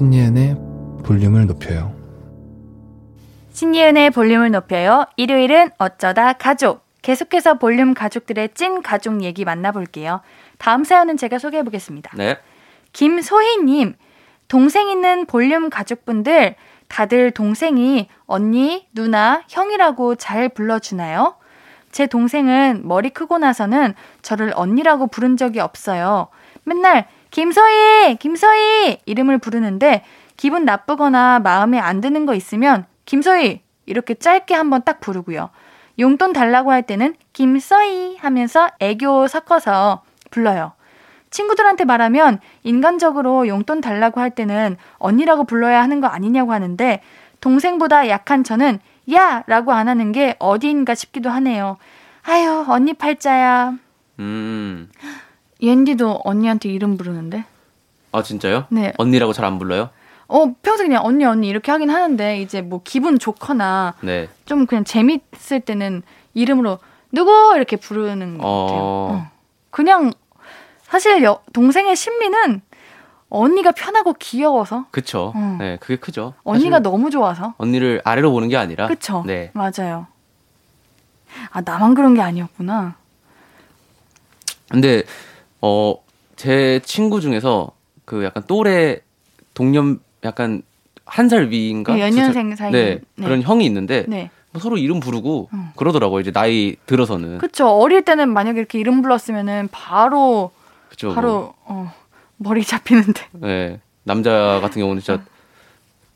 신예은의 볼륨을 높여요 신예은의 볼륨을 높여요. 일요일은 어쩌다 가족. 계속해서 볼륨 가족들의 찐 가족 얘기 만나볼게요. 다음 사연은 제가 소개해보겠습니다. 네. 김소희님, 동생 있는 볼륨 가족분들 다들 동생이 언니, 누나, 형이라고 잘 불러주나요? 제 동생은 머리 크고 나서는 저를 언니라고 부른 적이 없어요. 맨날 김소희, 김소희 이름을 부르는데 기분 나쁘거나 마음에 안 드는 거 있으면 김소희 이렇게 짧게 한번 딱 부르고요. 용돈 달라고 할 때는 김소희 하면서 애교 섞어서 불러요. 친구들한테 말하면 인간적으로 용돈 달라고 할 때는 언니라고 불러야 하는 거 아니냐고 하는데 동생보다 약한 저는 야! 라고 안 하는 게 어디인가 싶기도 하네요. 아유, 언니 팔자야. 음. 옌디도 언니한테 이름 부르는데? 아, 진짜요? 네. 언니라고 잘 안 불러요? 어, 평소에 그냥 언니, 언니 이렇게 하긴 하는데 이제 뭐 기분 좋거나 네. 좀 그냥 재밌을 때는 이름으로 누구 이렇게 부르는 것 같아요. 어. 어. 그냥 사실 여, 동생의 심리는 언니가 편하고 귀여워서 그쵸. 어. 네, 그게 크죠. 언니가 너무 좋아서 언니를 아래로 보는 게 아니라. 그쵸? 네. 맞아요. 아 나만 그런 게 아니었구나. 근데, 어, 제 친구 중에서 그 약간 또래 동년 약간 한 살 위인가? 그 연년생 사이. 네, 그런 형이 있는데 네. 뭐 서로 이름 부르고 음. 그러더라고요. 이제 나이 들어서는. 그쵸. 어릴 때는 만약에 이렇게 이름 불렀으면은 바로 그쵸. 뭐, 바로 어, 머리 잡히는데. 네. 남자 같은 경우는 진짜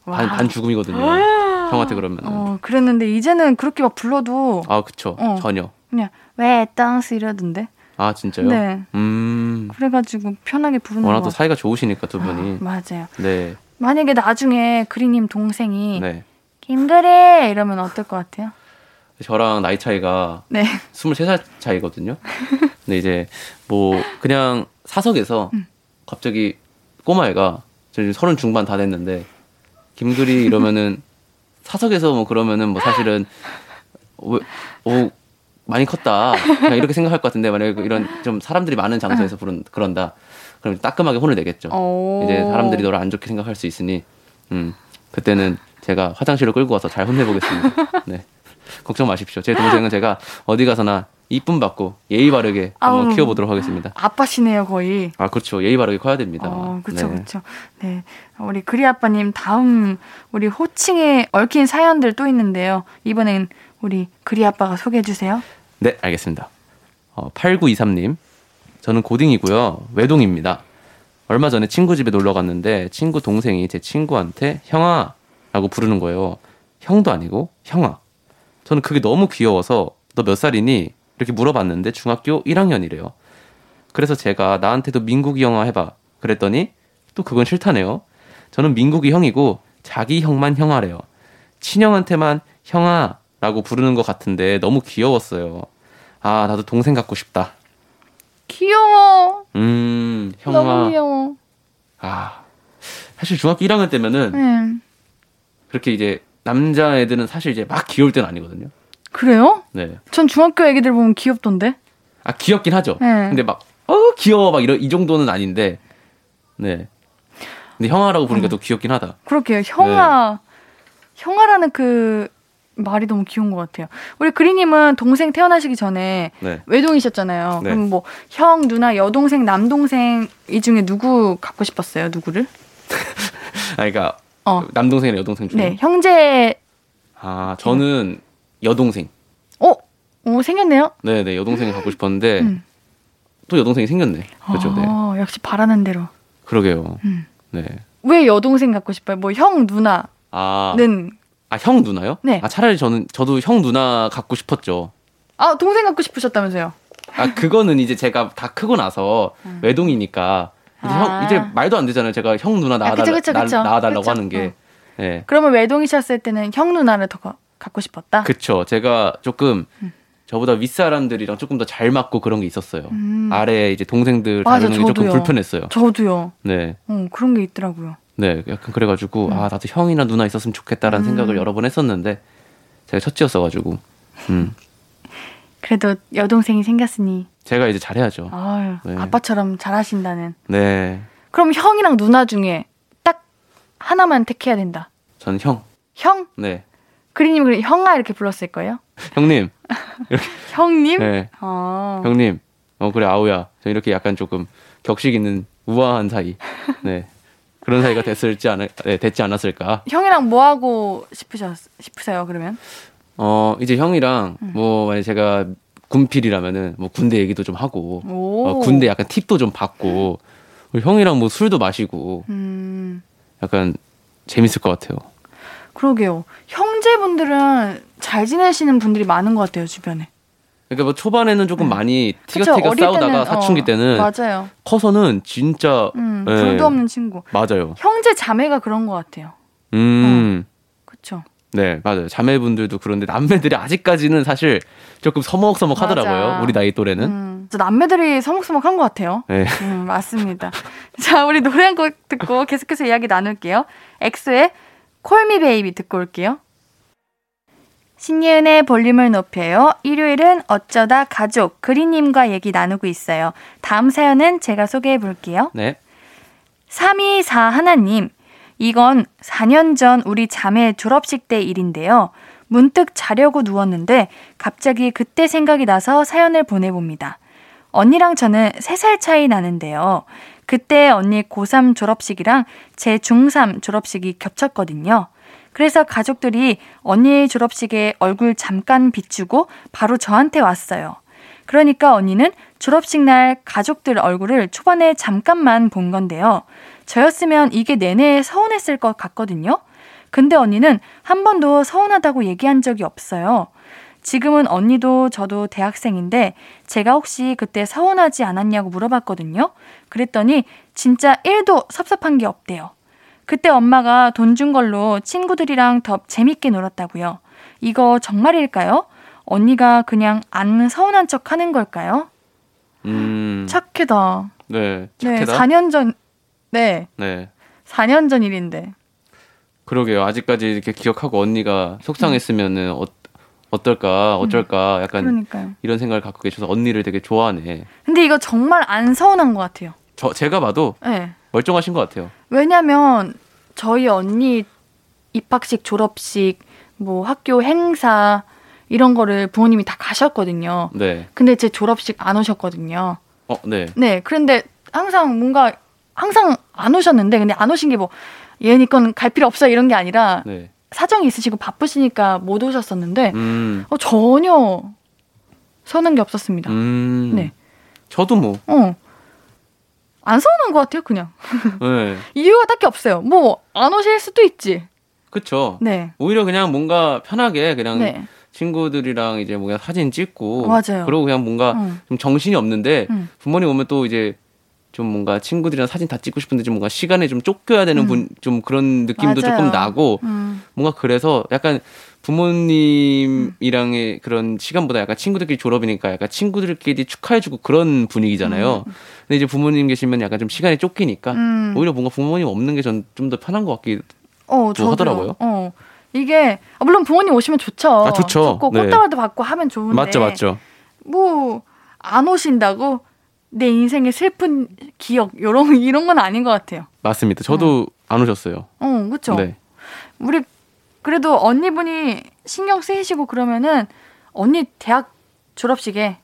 반, 와. 반 죽음이거든요. 형한테 그러면. 은어 그랬는데 이제는 그렇게 막 불러도 아, 그쵸. 어. 전혀. 그냥 왜 딴스 이러던데. 아, 진짜요? 네. 음. 그래가지고 편하게 부르는 워낙 거. 또 사이가 좋으시니까 두 아, 분이. 맞아요. 네. 만약에 나중에 그리님 동생이 네. 김그래 이러면 어떨 것 같아요? 저랑 나이 차이가 네. 23살 차이거든요. 근데 이제 뭐 그냥 사석에서 음. 갑자기 꼬마애가 저 지금 서른 중반 다 됐는데 김그리 이러면은 사석에서 뭐 그러면은 뭐 사실은 오, 오 많이 컸다 그냥 이렇게 생각할 것 같은데 만약에 이런 좀 사람들이 많은 장소에서 부른 그런다 그럼 따끔하게 혼을 내겠죠. 오. 이제 사람들이 너를 안 좋게 생각할 수 있으니 음 그때는 제가 화장실을 끌고 와서 잘 혼내보겠습니다. 네 걱정 마십시오. 제 동생은 제가 어디 가서나 이쁨 받고 예의 바르게 한번 아우. 키워보도록 하겠습니다. 아빠시네요, 거의. 아 그렇죠. 예의 바르게 커야 됩니다. 어, 그쵸, 네. 그쵸. 네. 우리 그리 아빠님 다음 우리 호칭에 얽힌 사연들 또 있는데요. 이번엔 우리 그리 아빠가 소개해 주세요. 네, 알겠습니다. 어, 8923님. 저는 고딩이고요. 외동입니다. 얼마 전에 친구 집에 놀러 갔는데 친구 동생이 제 친구한테 형아 라고 부르는 거예요. 형도 아니고 형아. 저는 그게 너무 귀여워서 너 몇 살이니? 이렇게 물어봤는데 중학교 1학년이래요. 그래서 제가 나한테도 민국이 형아 해봐. 그랬더니 또 그건 싫다네요. 저는 민국이 형이고 자기 형만 형아래요. 친형한테만 형아 라고 부르는 것 같은데 너무 귀여웠어요. 아 나도 동생 갖고 싶다. 귀여워. 음 너무 형아. 귀여워. 아 사실 중학교 1학년 때면은 네. 그렇게 이제 남자 애들은 사실 이제 막 귀여울 때는 아니거든요. 그래요? 네. 전 중학교 애기들 보면 귀엽던데. 아 귀엽긴 하죠. 네. 근데 막 어 귀여워 막 이런 이 정도는 아닌데 네. 근데 형아라고 부르니까 또 귀엽긴 하다. 그렇게요. 형아. 형아라는 그 말이 너무 귀여운 것 같아요. 우리 그리님은 동생 태어나시기 전에 네. 외동이셨잖아요. 네. 그럼 뭐 형, 누나, 여동생, 남동생 이 중에 누구 갖고 싶었어요? 누구를? 아 그러니까 어. 남동생이랑 여동생 중에. 네, 형제. 아 저는 여동생. 어, 오 생겼네요. 네 네 여동생을 갖고 싶었는데 음. 또 여동생이 생겼네. 그렇죠. 네. 어, 역시 바라는 대로. 그러게요. 음. 네. 왜 여동생 갖고 싶어요? 뭐 형, 누나는 아, 아, 형 누나요? 네. 아, 차라리 저는, 저도 형 누나 갖고 싶었죠. 아 동생 갖고 싶으셨다면서요? 아, 그거는 이제 제가 다 크고 나서 외동이니까, 이제, 음. 아. 형, 이제 말도 안 되잖아요. 제가 형 누나 아, 낳아달라, 그쵸, 낳 아달라고 그쵸. 하는 게. 예. 그러면 외동이셨을 때는 형 누나를 더 가- 갖고 싶었다. 그쵸. 제가 조금, 음. 저보다 윗사람들이랑 조금 더 잘 맞고 그런 게 있었어요. 음. 아래 이제 동생들 다루는 게 조금. 불편했어요. 저도요. 네. 어, 그런 게 있더라고요. 네. 약간 그래가지고, 아, 나도 형이나 누나 있었으면 좋겠다라는 음. 생각을 여러 번 했었는데, 제가 첫째였어가지고, 음. 그래도 여동생이 생겼으니 제가 이제 잘해야죠. 아유, 네. 아빠처럼 잘하신다는. 네. 그럼 형이랑 누나 중에 딱 하나만 택해야 된다. 저는 형. 형? 네. 그리님 그래 형아 이렇게 불렀을 거예요? 형님. 형님? 네. 어. 형님. 어, 그래, 아우야. 저 이렇게 약간 조금 격식 있는 우아한 사이. 네. 그런 사이가 됐을지 않을, 네, 됐지 않았을까. 형이랑 뭐 하고 싶으셨 싶으세요? 그러면? 어, 이제 형이랑 음. 뭐, 만약 제가 군필이라면은 뭐 군대 얘기도 좀 하고, 오. 어, 군대 약간 팁도 좀 받고, 형이랑 뭐 술도 마시고, 음. 약간 재밌을 것 같아요. 그러게요. 형제분들은 잘 지내시는 분들이 많은 것 같아요 주변에. 그러니까 뭐 초반에는 조금 많이 그쵸? 티격태격 어릴 싸우다가 사춘기 어, 때는 맞아요. 커서는 진짜 음, 네. 둘도 없는 친구. 맞아요. 형제 자매가 그런 것 같아요. 음. 그쵸? 네, 맞아요. 자매분들도 그런데 남매들이 아직까지는 사실 조금 서먹서먹 하더라고요. 우리 나이 또래는. 음, 저 남매들이 서먹서먹 한 것 같아요. 네. 음, 맞습니다. 자, 우리 노래 한 곡 듣고 계속해서 이야기 나눌게요. 엑소의 Call Me Baby 듣고 올게요. 신예은의 볼륨을 높여요. 일요일은 어쩌다 가족 그리님과 얘기 나누고 있어요. 다음 사연은 제가 소개해 볼게요. 네. 324 하나님, 이건 4년 전 우리 자매 졸업식 때 일인데요. 문득 자려고 누웠는데 갑자기 그때 생각이 나서 사연을 보내봅니다. 언니랑 저는 3살 차이 나는데요. 그때 언니 고3 졸업식이랑 제 중3 졸업식이 겹쳤거든요. 그래서 가족들이 언니의 졸업식에 얼굴 잠깐 비추고 바로 저한테 왔어요. 그러니까 언니는 졸업식 날 가족들 얼굴을 초반에 잠깐만 본 건데요. 저였으면 이게 내내 서운했을 것 같거든요. 근데 언니는 한 번도 서운하다고 얘기한 적이 없어요. 지금은 언니도 저도 대학생인데 제가 혹시 그때 서운하지 않았냐고 물어봤거든요. 그랬더니 진짜 1도 섭섭한 게 없대요. 그때 엄마가 돈 준 걸로 친구들이랑 더 재밌게 놀았다고요. 이거 정말일까요? 언니가 그냥 안 서운한 척 하는 걸까요? 음. 착해다. 네. 네, 착해다. 4년 전, 네, 네. 4년 전 일인데. 그러게요. 아직까지 이렇게 기억하고 언니가 속상했으면은 어, 어떨까, 어쩔까, 약간 그러니까요. 이런 생각을 갖고 계셔서 언니를 되게 좋아하네. 근데 이거 정말 안 서운한 것 같아요. 저 제가 봐도 네. 멀쩡하신 것 같아요. 왜냐면 저희 언니 입학식, 졸업식, 뭐 학교 행사 이런 거를 부모님이 다 가셨거든요. 네. 근데 제 졸업식 안 오셨거든요. 어, 네. 네, 그런데 항상 뭔가 항상 안 오셨는데 근데 안 오신 게뭐 얘니 건갈 필요 없어 이런 게 아니라 네. 사정이 있으시고 바쁘시니까 못 오셨었는데 음. 어, 전혀 서는 게 없었습니다. 음. 네. 저도 뭐. 어. 안 서운한 것 같아요, 그냥. 네. 이유가 딱히 없어요. 뭐, 안 오실 수도 있지. 그쵸. 네. 오히려 그냥 뭔가 편하게 그냥 네. 친구들이랑 이제 뭔가 사진 찍고 맞아요. 그리고 그냥 뭔가 응. 좀 정신이 없는데 응. 부모님 오면 또 이제 좀 뭔가 친구들이랑 사진 다 찍고 싶은데 좀 뭔가 시간에 좀 쫓겨야 되는 음. 분 좀 그런 느낌도 맞아요. 조금 나고 음. 뭔가 그래서 약간 부모님이랑의 그런 시간보다 약간 친구들끼리 졸업이니까 약간 친구들끼리 축하해주고 그런 분위기잖아요. 근데 이제 부모님 계시면 약간 좀 시간이 쫓기니까 음. 오히려 뭔가 부모님 없는 게 전 좀 더 편한 것 같기. 어. 하더라고요. 어. 이게 아, 물론 부모님 오시면 좋죠. 아, 좋죠. 좋고 네. 꽃다발도 받고 하면 좋은데. 맞죠, 맞죠. 뭐 안 오신다고 내 인생의 슬픈 기억 요런 이런 건 아닌 것 같아요. 맞습니다. 저도 안 오셨어요. 어, 그렇죠. 네. 우리 그래도 언니분이 신경 쓰이시고 그러면은 언니 대학 졸업식에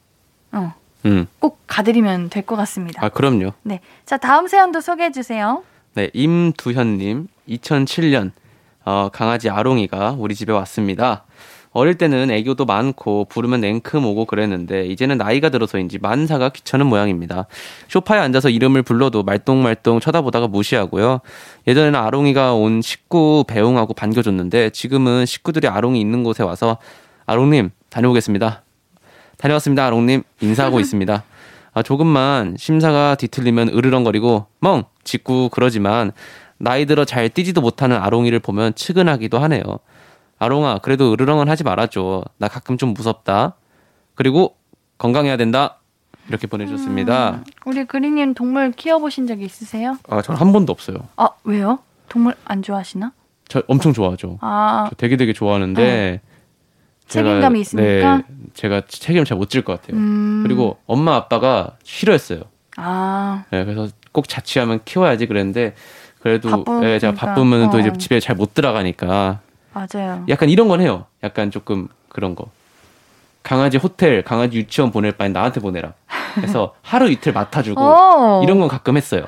어, 음. 꼭 가드리면 될 것 같습니다. 아, 그럼요. 네. 자, 다음 사연도 소개해 주세요. 네, 임두현 님, 2007년 어, 강아지 아롱이가 우리 집에 왔습니다. 어릴 때는 애교도 많고 부르면 냉큼 오고 그랬는데 이제는 나이가 들어서인지 만사가 귀찮은 모양입니다. 소파에 앉아서 이름을 불러도 말똥말똥 쳐다보다가 무시하고요. 예전에는 아롱이가 온 식구 배웅하고 반겨줬는데 지금은 식구들이 아롱이 있는 곳에 와서 아롱님 다녀오겠습니다. 다녀왔습니다, 아롱님 인사하고 있습니다. 아, 조금만 심사가 뒤틀리면 으르렁거리고 멍 짖고 그러지만 나이 들어 잘 뛰지도 못하는 아롱이를 보면 측은하기도 하네요. 아롱아, 그래도 으르렁은 하지 말아줘. 나 가끔 좀 무섭다. 그리고 건강해야 된다. 이렇게 보내주셨습니다. 우리 그리님 동물 키워보신 적 있으세요? 아, 저는 한 번도 없어요. 아, 왜요? 동물 안 좋아하시나? 저 엄청 좋아하죠. 아, 저 되게 되게 좋아하는데 제가- 책임감이 있으니까? 네, 제가 책임을 잘 못 질 것 같아요. 음. 그리고 엄마 아빠가 싫어했어요. 아, 네, 그래서 꼭 자취하면 키워야지 그랬는데 그래도. 예, 제가 바쁘면 또 이제 어. 집에 잘 못 들어가니까 맞아요. 약간 이런 건 해요. 약간 조금 그런 거. 강아지 호텔, 강아지 유치원 보낼 바엔 나한테 보내라. 그래서 하루 이틀 맡아주고 어. 이런 건 가끔 했어요.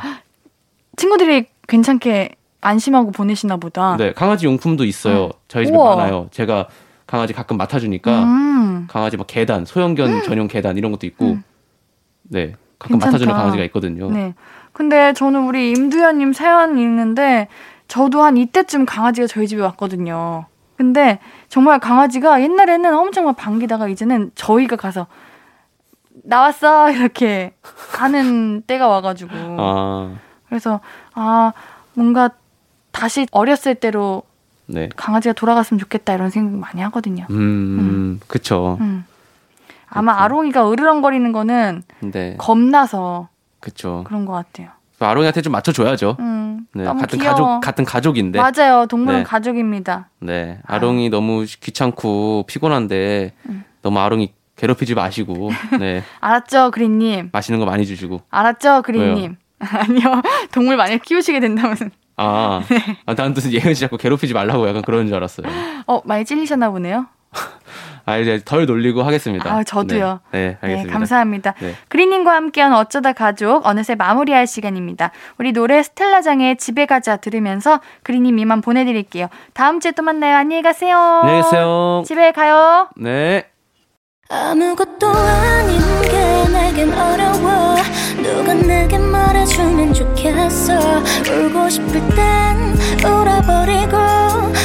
친구들이 괜찮게 안심하고 보내시나 보다. 네, 강아지 용품도 있어요. 어. 저희 집에 우와. 많아요. 제가 강아지 가끔 맡아주니까 음. 강아지 막 계단, 소형견 전용 계단 이런 것도 있고, 음. 네, 가끔 괜찮다. 맡아주는 강아지가 있거든요. 네. 근데 저는 우리 임두현님 사연 읽는데 저도 한 이때쯤 강아지가 저희 집에 왔거든요. 근데 정말 강아지가 옛날에는 엄청 막 반기다가 이제는 저희가 가서 나왔어 이렇게 하는 때가 와가지고 아, 그래서 아 뭔가 다시 어렸을 때로 네, 강아지가 돌아갔으면 좋겠다 이런 생각 많이 하거든요. 음, 그쵸. 음. 아마 그렇죠. 아롱이가 으르렁거리는 거는 네, 겁나서 그쵸. 그런 것 같아요. 아롱이한테 좀 맞춰줘야죠. 음, 네, 너무 같은 귀여워. 가족 같은 가족인데. 맞아요. 동물은 네. 가족입니다. 네, 아롱이 너무 귀찮고 피곤한데 음. 너무 아롱이 괴롭히지 마시고, 네, 알았죠, 그린님. 맛있는 거 많이 주시고. 알았죠, 그린님. 아니요, 동물 많이 키우시게 된다면, 아, 네. 아, 난 무슨 예은 씨 자꾸 괴롭히지 말라고 약간 그런 줄 알았어요. 어 많이 찔리셨나 보네요. 아, 이제 덜 놀리고 하겠습니다. 아, 저도요. 네, 네, 네, 알겠습니다. 감사합니다. 네. 그린님과 함께한 어쩌다 가족 어느새 마무리할 시간입니다. 우리 노래 스텔라장의 집에 가자 들으면서 그린님 이만 보내드릴게요. 다음 주에 또 만나요. 안녕히 가세요. 안녕히 계세요. 집에 가요. 네. 아무것도 아닌 게 내겐 어려워 누가 내게 말해주면 좋겠어 울고 싶을 땐 울어버리고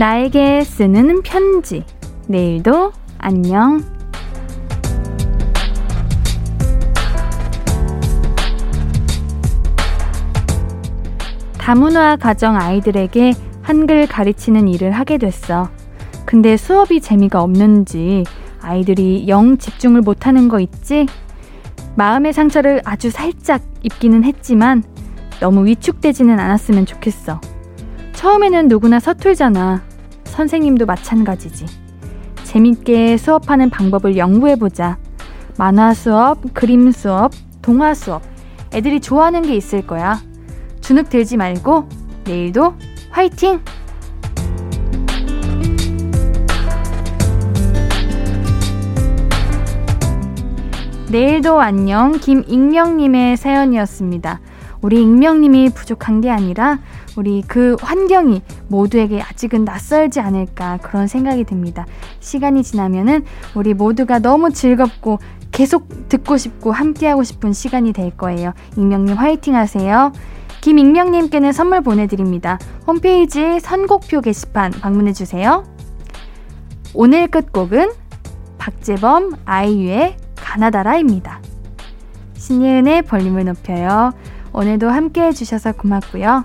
나에게 쓰는 편지. 내일도 안녕. 다문화 가정 아이들에게 한글 가르치는 일을 하게 됐어. 근데 수업이 재미가 없는지 아이들이 영 집중을 못하는 거 있지? 마음의 상처를 아주 살짝 입기는 했지만 너무 위축되지는 않았으면 좋겠어. 처음에는 누구나 서툴잖아. 선생님도 마찬가지지. 재밌게 수업하는 방법을 연구해보자. 만화 수업, 그림 수업, 동화 수업. 애들이 좋아하는 게 있을 거야. 주눅 들지 말고 내일도 화이팅! 내일도 안녕 김익명님의 사연이었습니다. 우리 익명님이 부족한 게 아니라 우리 그 환경이 모두에게 아직은 낯설지 않을까 그런 생각이 듭니다. 시간이 지나면은 우리 모두가 너무 즐겁고 계속 듣고 싶고 함께하고 싶은 시간이 될 거예요. 익명님 화이팅 하세요. 김익명님께는 선물 보내드립니다. 홈페이지 선곡표 게시판 방문해주세요. 오늘 끝곡은 박재범 아이유의 가나다라입니다. 신예은의 볼륨을 높여요. 오늘도 함께 해주셔서 고맙고요.